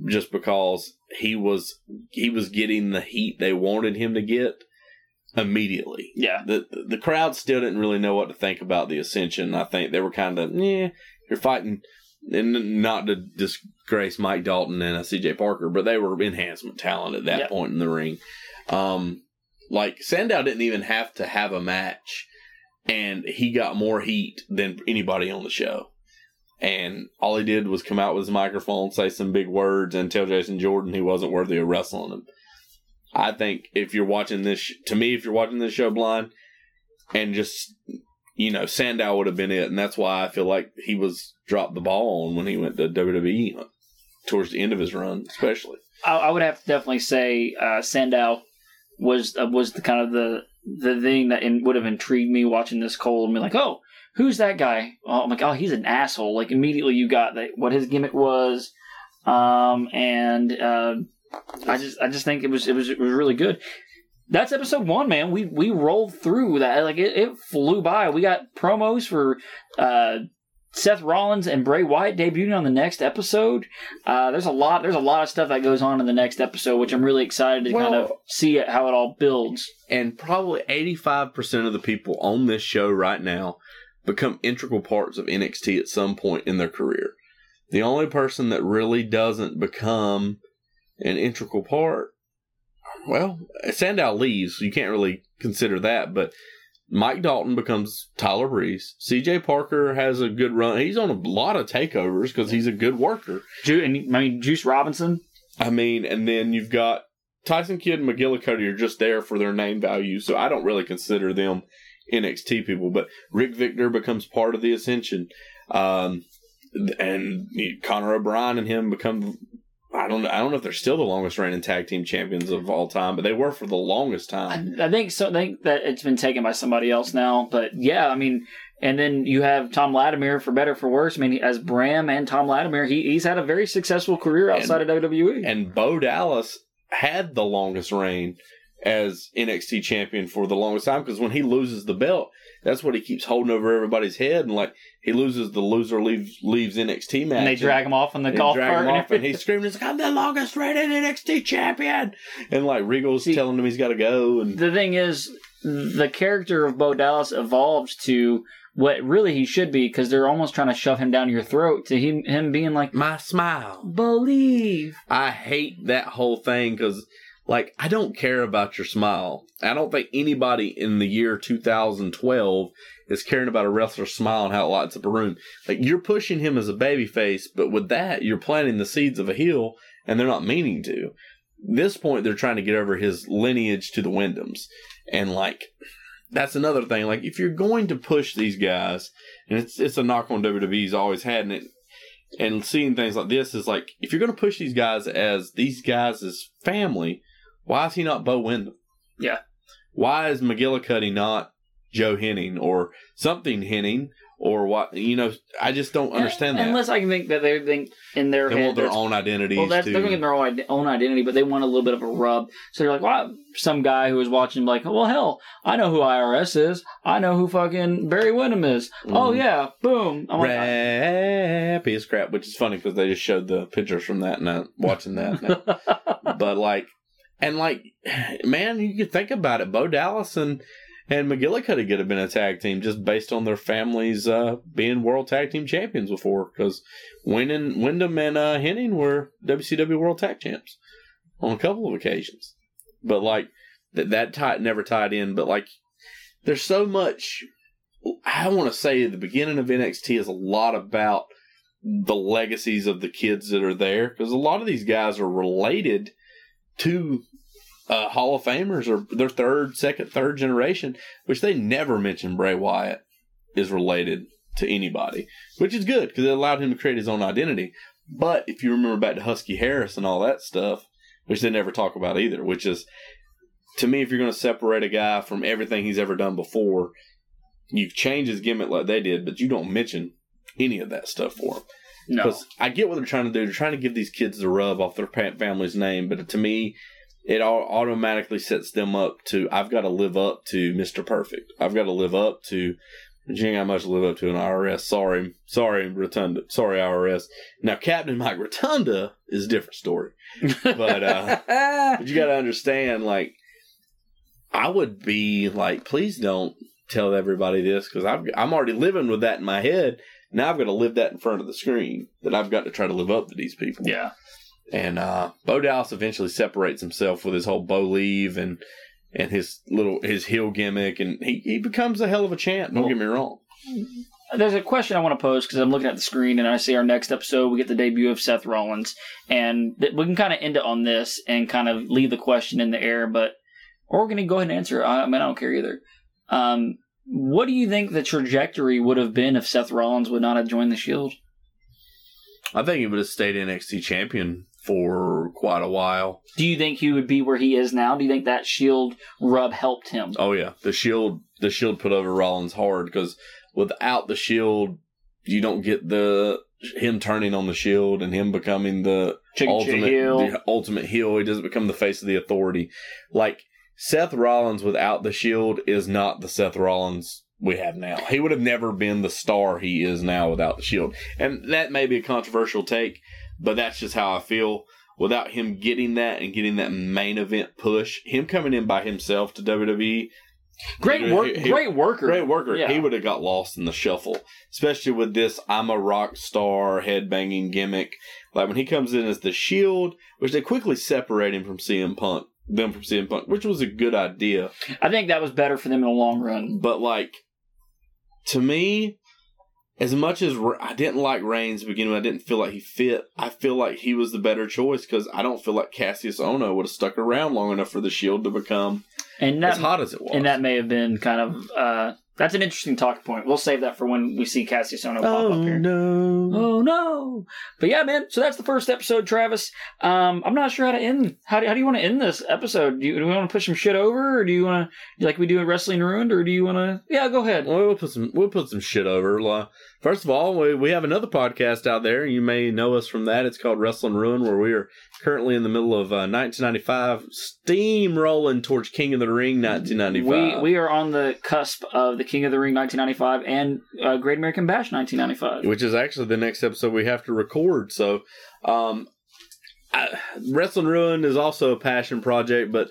just because he was he was getting the heat they wanted him to get immediately. yeah, the the crowd still didn't really know what to think about the ascension. I think they were kind of yeah, you're fighting, and not to disgrace Mike Dalton and uh, C.J. Parker, but they were enhancement talent at that Yep. point in the ring. Um, like Sandow didn't even have to have a match, and he got more heat than anybody on the show. And all he did was come out with his microphone, say some big words, and tell Jason Jordan he wasn't worthy of wrestling him. I think if you're watching this, to me, if you're watching this show blind, and just you know, Sandow would have been it, and that's why I feel like he was dropped the ball on when he went to WWE towards the end of his run, especially. I, I would have to definitely say uh, Sandow was uh, was the kind of the the thing that in, would have intrigued me watching this cold and be like, oh, who's that guy? Oh, I'm like, oh, he's an asshole. Like immediately you got that what his gimmick was, um, and uh, I just I just think it was it was it was really good. That's episode one, man. We we rolled through that like it, it flew by. We got promos for uh, Seth Rollins and Bray Wyatt debuting on the next episode. Uh, there's a lot. There's a lot of stuff that goes on in the next episode, which I'm really excited to kind of see it, how it all builds. And probably 85% of the people on this show right now become integral parts of NXT at some point in their career. The only person that really doesn't become an integral part, well, Sandow leaves, so you can't really consider that, but Mike Dalton becomes Tyler Breeze. CJ Parker has a good run. He's on a lot of takeovers because he's a good worker. Ju- and I mean Juice Robinson. I mean, and then you've got Tyson Kidd and McGillicuddy are just there for their name value, so I don't really consider them NXT people. But Rick Victor becomes part of the Ascension, um, and Konnor O'Brian and him become. I don't. I don't know if they're still the longest reigning tag team champions of all time, but they were for the longest time. I, I think so. I think that it's been taken by somebody else now. But yeah, I mean, and then you have Tom Latimer for better for worse. I mean, as Bram and Tom Latimer, he, he's had a very successful career outside And- of WWE. And Bo Dallas had the longest reign as NXT champion for the longest time because when he loses the belt, that's what he keeps holding over everybody's head. And like he loses, the loser leaves leaves NXT match. and they drag him off on the and golf drag cart. him and off, and he's screaming, "He's like, I'm the longest reigning NXT champion!" And like Regal's See- telling him he's got to go, and the thing is, the character of Bo Dallas evolves to what really he should be because they're almost trying to shove him down your throat to him, him being like, my smile. believe. I hate that whole thing because, like, I don't care about your smile. I don't think anybody in the year 2012 is caring about a wrestler's smile and how it lights up a room. Like, you're pushing him as a baby face, but with that, you're planting the seeds of a heel, and they're not meaning to. This point, they're trying to get over his lineage to the Windhams. And, like, that's another thing. Like, if you're going to push these guys, and it's it's a knock on WWE's always had, and it and seeing things like this is like if you're going to push these guys as these guys as family, why is he not Bo Windham? Yeah. Why is McGillicuddy not Joe Hennig or something Hennig or what? You know, I just don't understand that. Unless I can think that they think in their they head want their own identities Well, that's too. they're getting their own, ide- own identity, but they want a little bit of a rub. So they're like, well, some guy who was watching, like, well, hell, I know who IRS is. I know who fucking Barry Windham is. Oh Mhm. yeah, boom. I'm like, Happy as crap, which is funny because they just showed the pictures from that and I'm watching that. but like, and like, man, you could think about it. Bo Dallas and and McGillicuddy could have been a tag team just based on their families uh, being world tag team champions before. Because Windham, Windham and uh, Hennig were WCW world tag champs on a couple of occasions. But like that that tie never tied in. But like, there's so much. I want to say the beginning of NXT is a lot about the legacies of the kids that are there because a lot of these guys are related to uh, Hall of Famers or their third, second, third generation, which they never mention Bray Wyatt is related to anybody, which is good because it allowed him to create his own identity. But if you remember back to Husky Harris and all that stuff, which they never talk about either, which is to me, if you're going to separate a guy from everything he's ever done before, you change his gimmick like they did, but you don't mention any of that stuff for him. No. Because I get what they're trying to do. They're trying to give these kids the rub off their family's name, but to me, it all automatically sets them up to I've got to live up to Mr. Perfect. I've got to live up to. You ain't got much to live up to an IRS. Sorry, sorry, Rotunda. Sorry, IRS. Now, Captain Mike Rotunda is a different story. But uh, but you got to understand, like, I would be like, please don't tell everybody this because I'm already living with that in my head. Now I've got to live that in front of the screen that I've got to try to live up to these people. yeah. And uh, Bo Dallas eventually separates himself with his whole Bolieve and and his little his heel gimmick, and he, he becomes a hell of a champ. Don't get me wrong. There's a question I want to pose because I'm looking at the screen and I see our next episode. We get the debut of Seth Rollins, and th- we can kind of end it on this and kind of leave the question in the air, but or we're going to go ahead and answer. it. I, I mean, I don't care either. Um, what do you think the trajectory would have been if Seth Rollins would not have joined the Shield? I think he would have stayed NXT champion for quite a while. Do you think he would be where he is now? Do you think that Shield rub helped him? Oh yeah, the Shield the Shield put over Rollins hard because without the Shield, you don't get the him turning on the Shield and him becoming the Chicken ultimate heel. the ultimate heel. He doesn't become the face of the authority. Like Seth Rollins without the Shield is not the Seth Rollins we have now. He would have never been the star he is now without the Shield. And that may be a controversial take, but that's just how I feel. Without him getting that and getting that main event push, him coming in by himself to WWE, Great he- work, he- great worker, Great worker. Yeah. He would have got lost in the shuffle, especially with this "I'm a rock star" headbanging gimmick. Like when he comes in as the Shield, which they quickly separate him from CM Punk, them from CM Punk, which was a good idea. I think that was better for them in the long run. But like, to me, as much as I didn't like Reigns at the beginning, I didn't feel like he fit. I feel like he was the better choice because I don't feel like Cassius Ohno would have stuck around long enough for the Shield to become And as that hot as it was. and that may have been kind of uh, that's an interesting talk point. We'll save that for when we see Cassius Ohno pop up here. no! Oh no! But yeah, man. So that's the first episode, Travis. Um, I'm not sure how to end. How do, how do you want to end this episode? Do you, do we want to push some shit over, or do you want to like we do in Wrestling Ruined, or do you want to? Yeah, go ahead. Well, we'll put some we'll put some shit over. First of all, we, we have another podcast out there. You may know us from that. It's called Wrestling Ruin, where we are currently in the middle of uh, 1995, steamrolling towards King of the Ring 1995. We we are on the cusp of the King of the Ring 1995 and uh, Great American Bash 1995. which is actually the next episode we have to record. So, um, I, Wrestling Ruin is also a passion project, but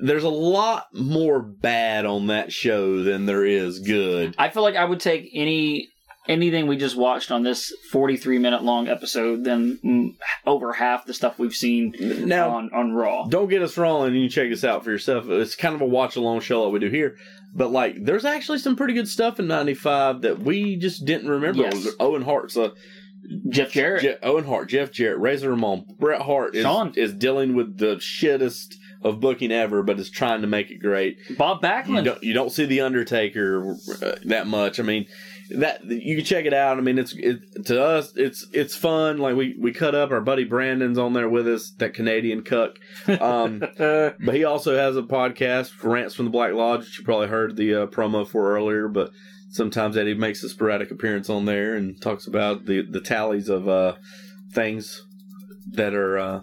there's a lot more bad on that show than there is good. I feel like I would take any anything we just watched on this 43 minute long episode than over half the stuff we've seen Now, on on Raw. don't get us wrong, and you check this out for yourself. It's kind of a watch along show like we do here. But like, there's actually some pretty good stuff in '95 that we just didn't remember. Yes. Owen Hart's uh, Jeff Jarrett. Owen Hart, Jeff Jarrett, Razor Ramon, Bret Hart is Shawn. is dealing with the shittest of booking ever, but is trying to make it great. Bob You Backlund. don't you don't see the Undertaker uh, that much. I mean, that you can check it out. I mean, it's it, to us, it's it's fun. Like we we cut up. Our buddy Brandon's on there with us, that Canadian cuck. Um, but he also has a podcast, Rants from the Black Lodge, which you probably heard the uh, promo for earlier. But sometimes Eddy makes a sporadic appearance on there and talks about the the tallies of uh, things that are uh,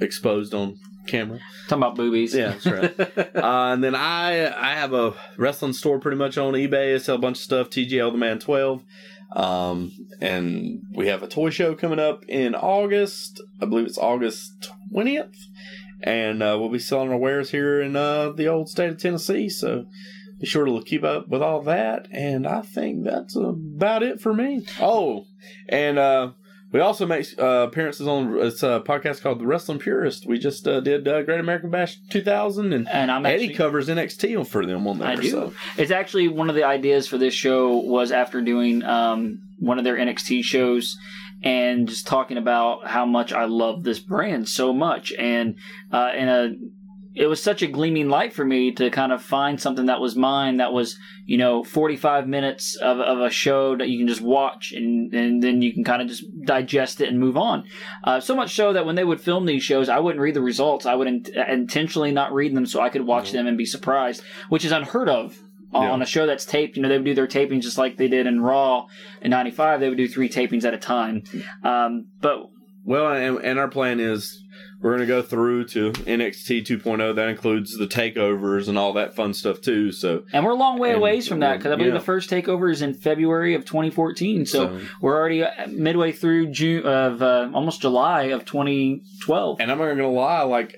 exposed on camera. talking about boobies. Yeah, that's right. uh, and then I I have a wrestling store pretty much on eBay. I sell a bunch of stuff. TGL the Man Twelve. Um, and we have a toy show coming up in August. I believe it's August twentieth, and uh, we'll be selling our wares here in uh, the old state of Tennessee. So be sure to keep up with all that. And I think that's about it for me. Oh, and uh, we also make uh, appearances on it's a podcast called The Wrestling Purist. We just uh, did uh, Great American Bash 2000, and and I'm Eddy actually, covers NXT for them on there. I do. So. It's actually one of the ideas for this show was after doing um, one of their NXT shows and just talking about how much I love this brand so much, and uh, in a it was such a gleaming light for me to kind of find something that was mine that was you know 45 minutes of, of a show that you can just watch and, and then you can kind of just digest it and move on. Uh, so much so that when they would film these shows i wouldn't read the results. I would in- intentionally not read them so i could watch them and be surprised which is unheard of Yeah. on a show that's taped you know they would do their tapings just like they did in raw in 95 they would do three tapings at a time. Um, but Well, and, and our plan is we're going to go through to NXT 2.0. That includes the takeovers and all that fun stuff too. So, And we're a long way And- away from that because I believe yeah. the first takeover is in February of 2014. So, So- we're already uh, midway through June of uh, almost July of 2012. and I'm not going to lie, like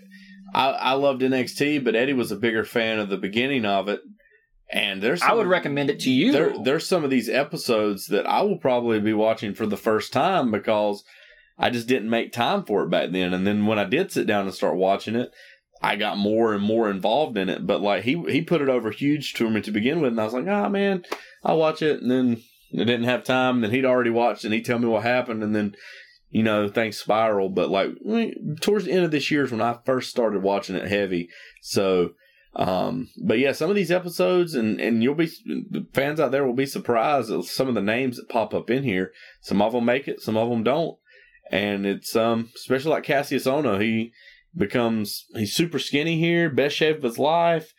I, I loved NXT, but Eddy was a bigger fan of the beginning of it. And there's I would recommend it to you. there there's some of these episodes that I will probably be watching for the first time because I just didn't make time for it back then. And then when I did sit down and start watching it, I got more and more involved in it. But like he he put it over huge to me to begin with, and I was like, oh man, I'll watch it. And then I didn't have time. And then he'd already watched, and he'd tell me what happened, and then. You know, things spiral, but like towards the end of this year is when I first started watching it heavy. So, um, but yeah, some of these episodes, and and you'll be fans out there will be surprised at some of the names that pop up in here. Some of them make it, some of them don't, and it's um especially like Cassius Ohno. He becomes he's super skinny here, best shape of his life.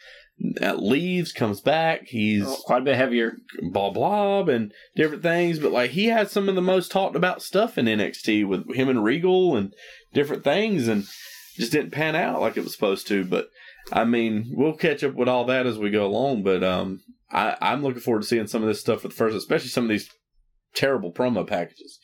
uh, Leaves, comes back. He's Oh, quite a bit heavier. blah blah and different things. But like he had some of the most talked about stuff in NXT with him and Regal and different things, and just didn't pan out like it was supposed to. But I mean, we'll catch up with all that as we go along. But um, I, I'm looking forward to seeing some of this stuff at the first, especially some of these terrible promo packages.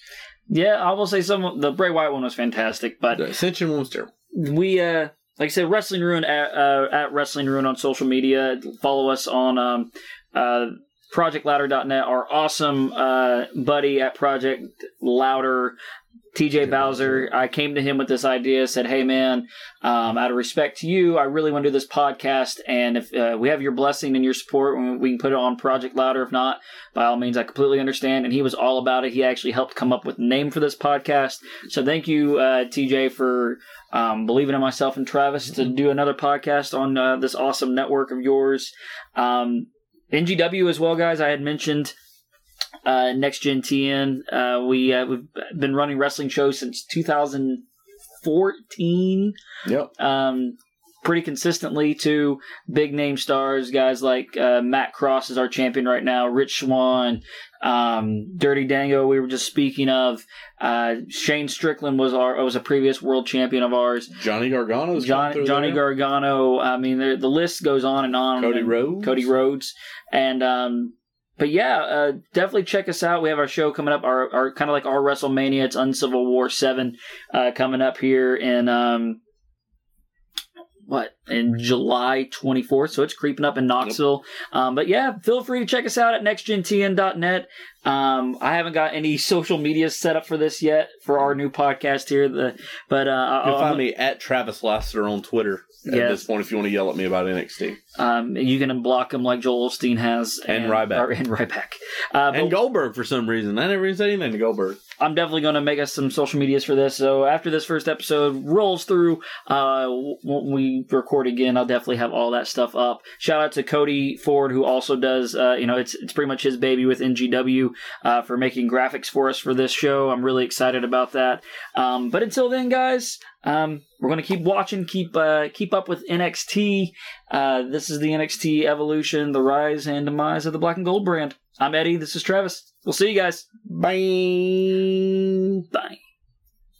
Yeah, I will say some. The Bray Wyatt one was fantastic, but The Ascension one was terrible. we uh like I said, Wrestling Ruin at uh, at Wrestling Ruin on social media. Follow us on um uh projectlouder.net. Our awesome uh buddy at Project Louder TJ Bowser. I came to him with this idea, said, "Hey man, um, out of respect to you, I really want to do this podcast, and if uh, we have your blessing and your support, we can put it on Project Louder. If not, by all means, I completely understand." And he was all about it. He actually helped come up with the name for this podcast. So thank you, uh, TJ, for um, believing in myself and Travis to do another podcast on uh, this awesome network of yours. Um, NGW as well, guys. I had mentioned uh, Next Gen TN. Uh, we uh, we've been running wrestling shows since 2014. Yep. Um, pretty consistently to big name stars, guys like uh, Matt Cross is our champion right now, Rich Swann, um, Dirty Dango. We were just speaking of uh, Shane Strickland was our was a previous world champion of ours. Johnny Gargano's John, Johnny there. Gargano. I mean, the, the list goes on and on. Cody And Rhodes. Cody Rhodes, and um, but yeah, uh, definitely check us out. We have our show coming up. Our, our kind of like our WrestleMania. It's Uncivil War Seven uh, coming up here in um, what in July 24th. So it's creeping up in Knoxville. Um, but yeah, feel free to check us out at nextgentn.net. Um, I haven't got any social media set up for this yet for our new podcast here. The but uh, You I'll- can find me at Travis Lassiter on Twitter at Yes. this point if you want to yell at me about NXT. Um, you can block him like Joel Osteen has, And Ryback. or- and Ryback. Uh, And Goldberg for some reason. I never even said anything to Goldberg. I'm definitely going to make us some social medias for this. So after this first episode rolls through, uh, when we record again, I'll definitely have all that stuff up. Shout out to Cody Ford, who also does, uh, you know, it's it's pretty much his baby with NGW uh, for making graphics for us for this show. I'm really excited about that. Um, but until then, guys. Um, we're gonna keep watching, keep uh, keep up with NXT. Uh, this is the NXT evolution, the rise and demise of the Black and Gold brand. I'm Eddy. This is Travis. We'll see you guys. Bye. Bye.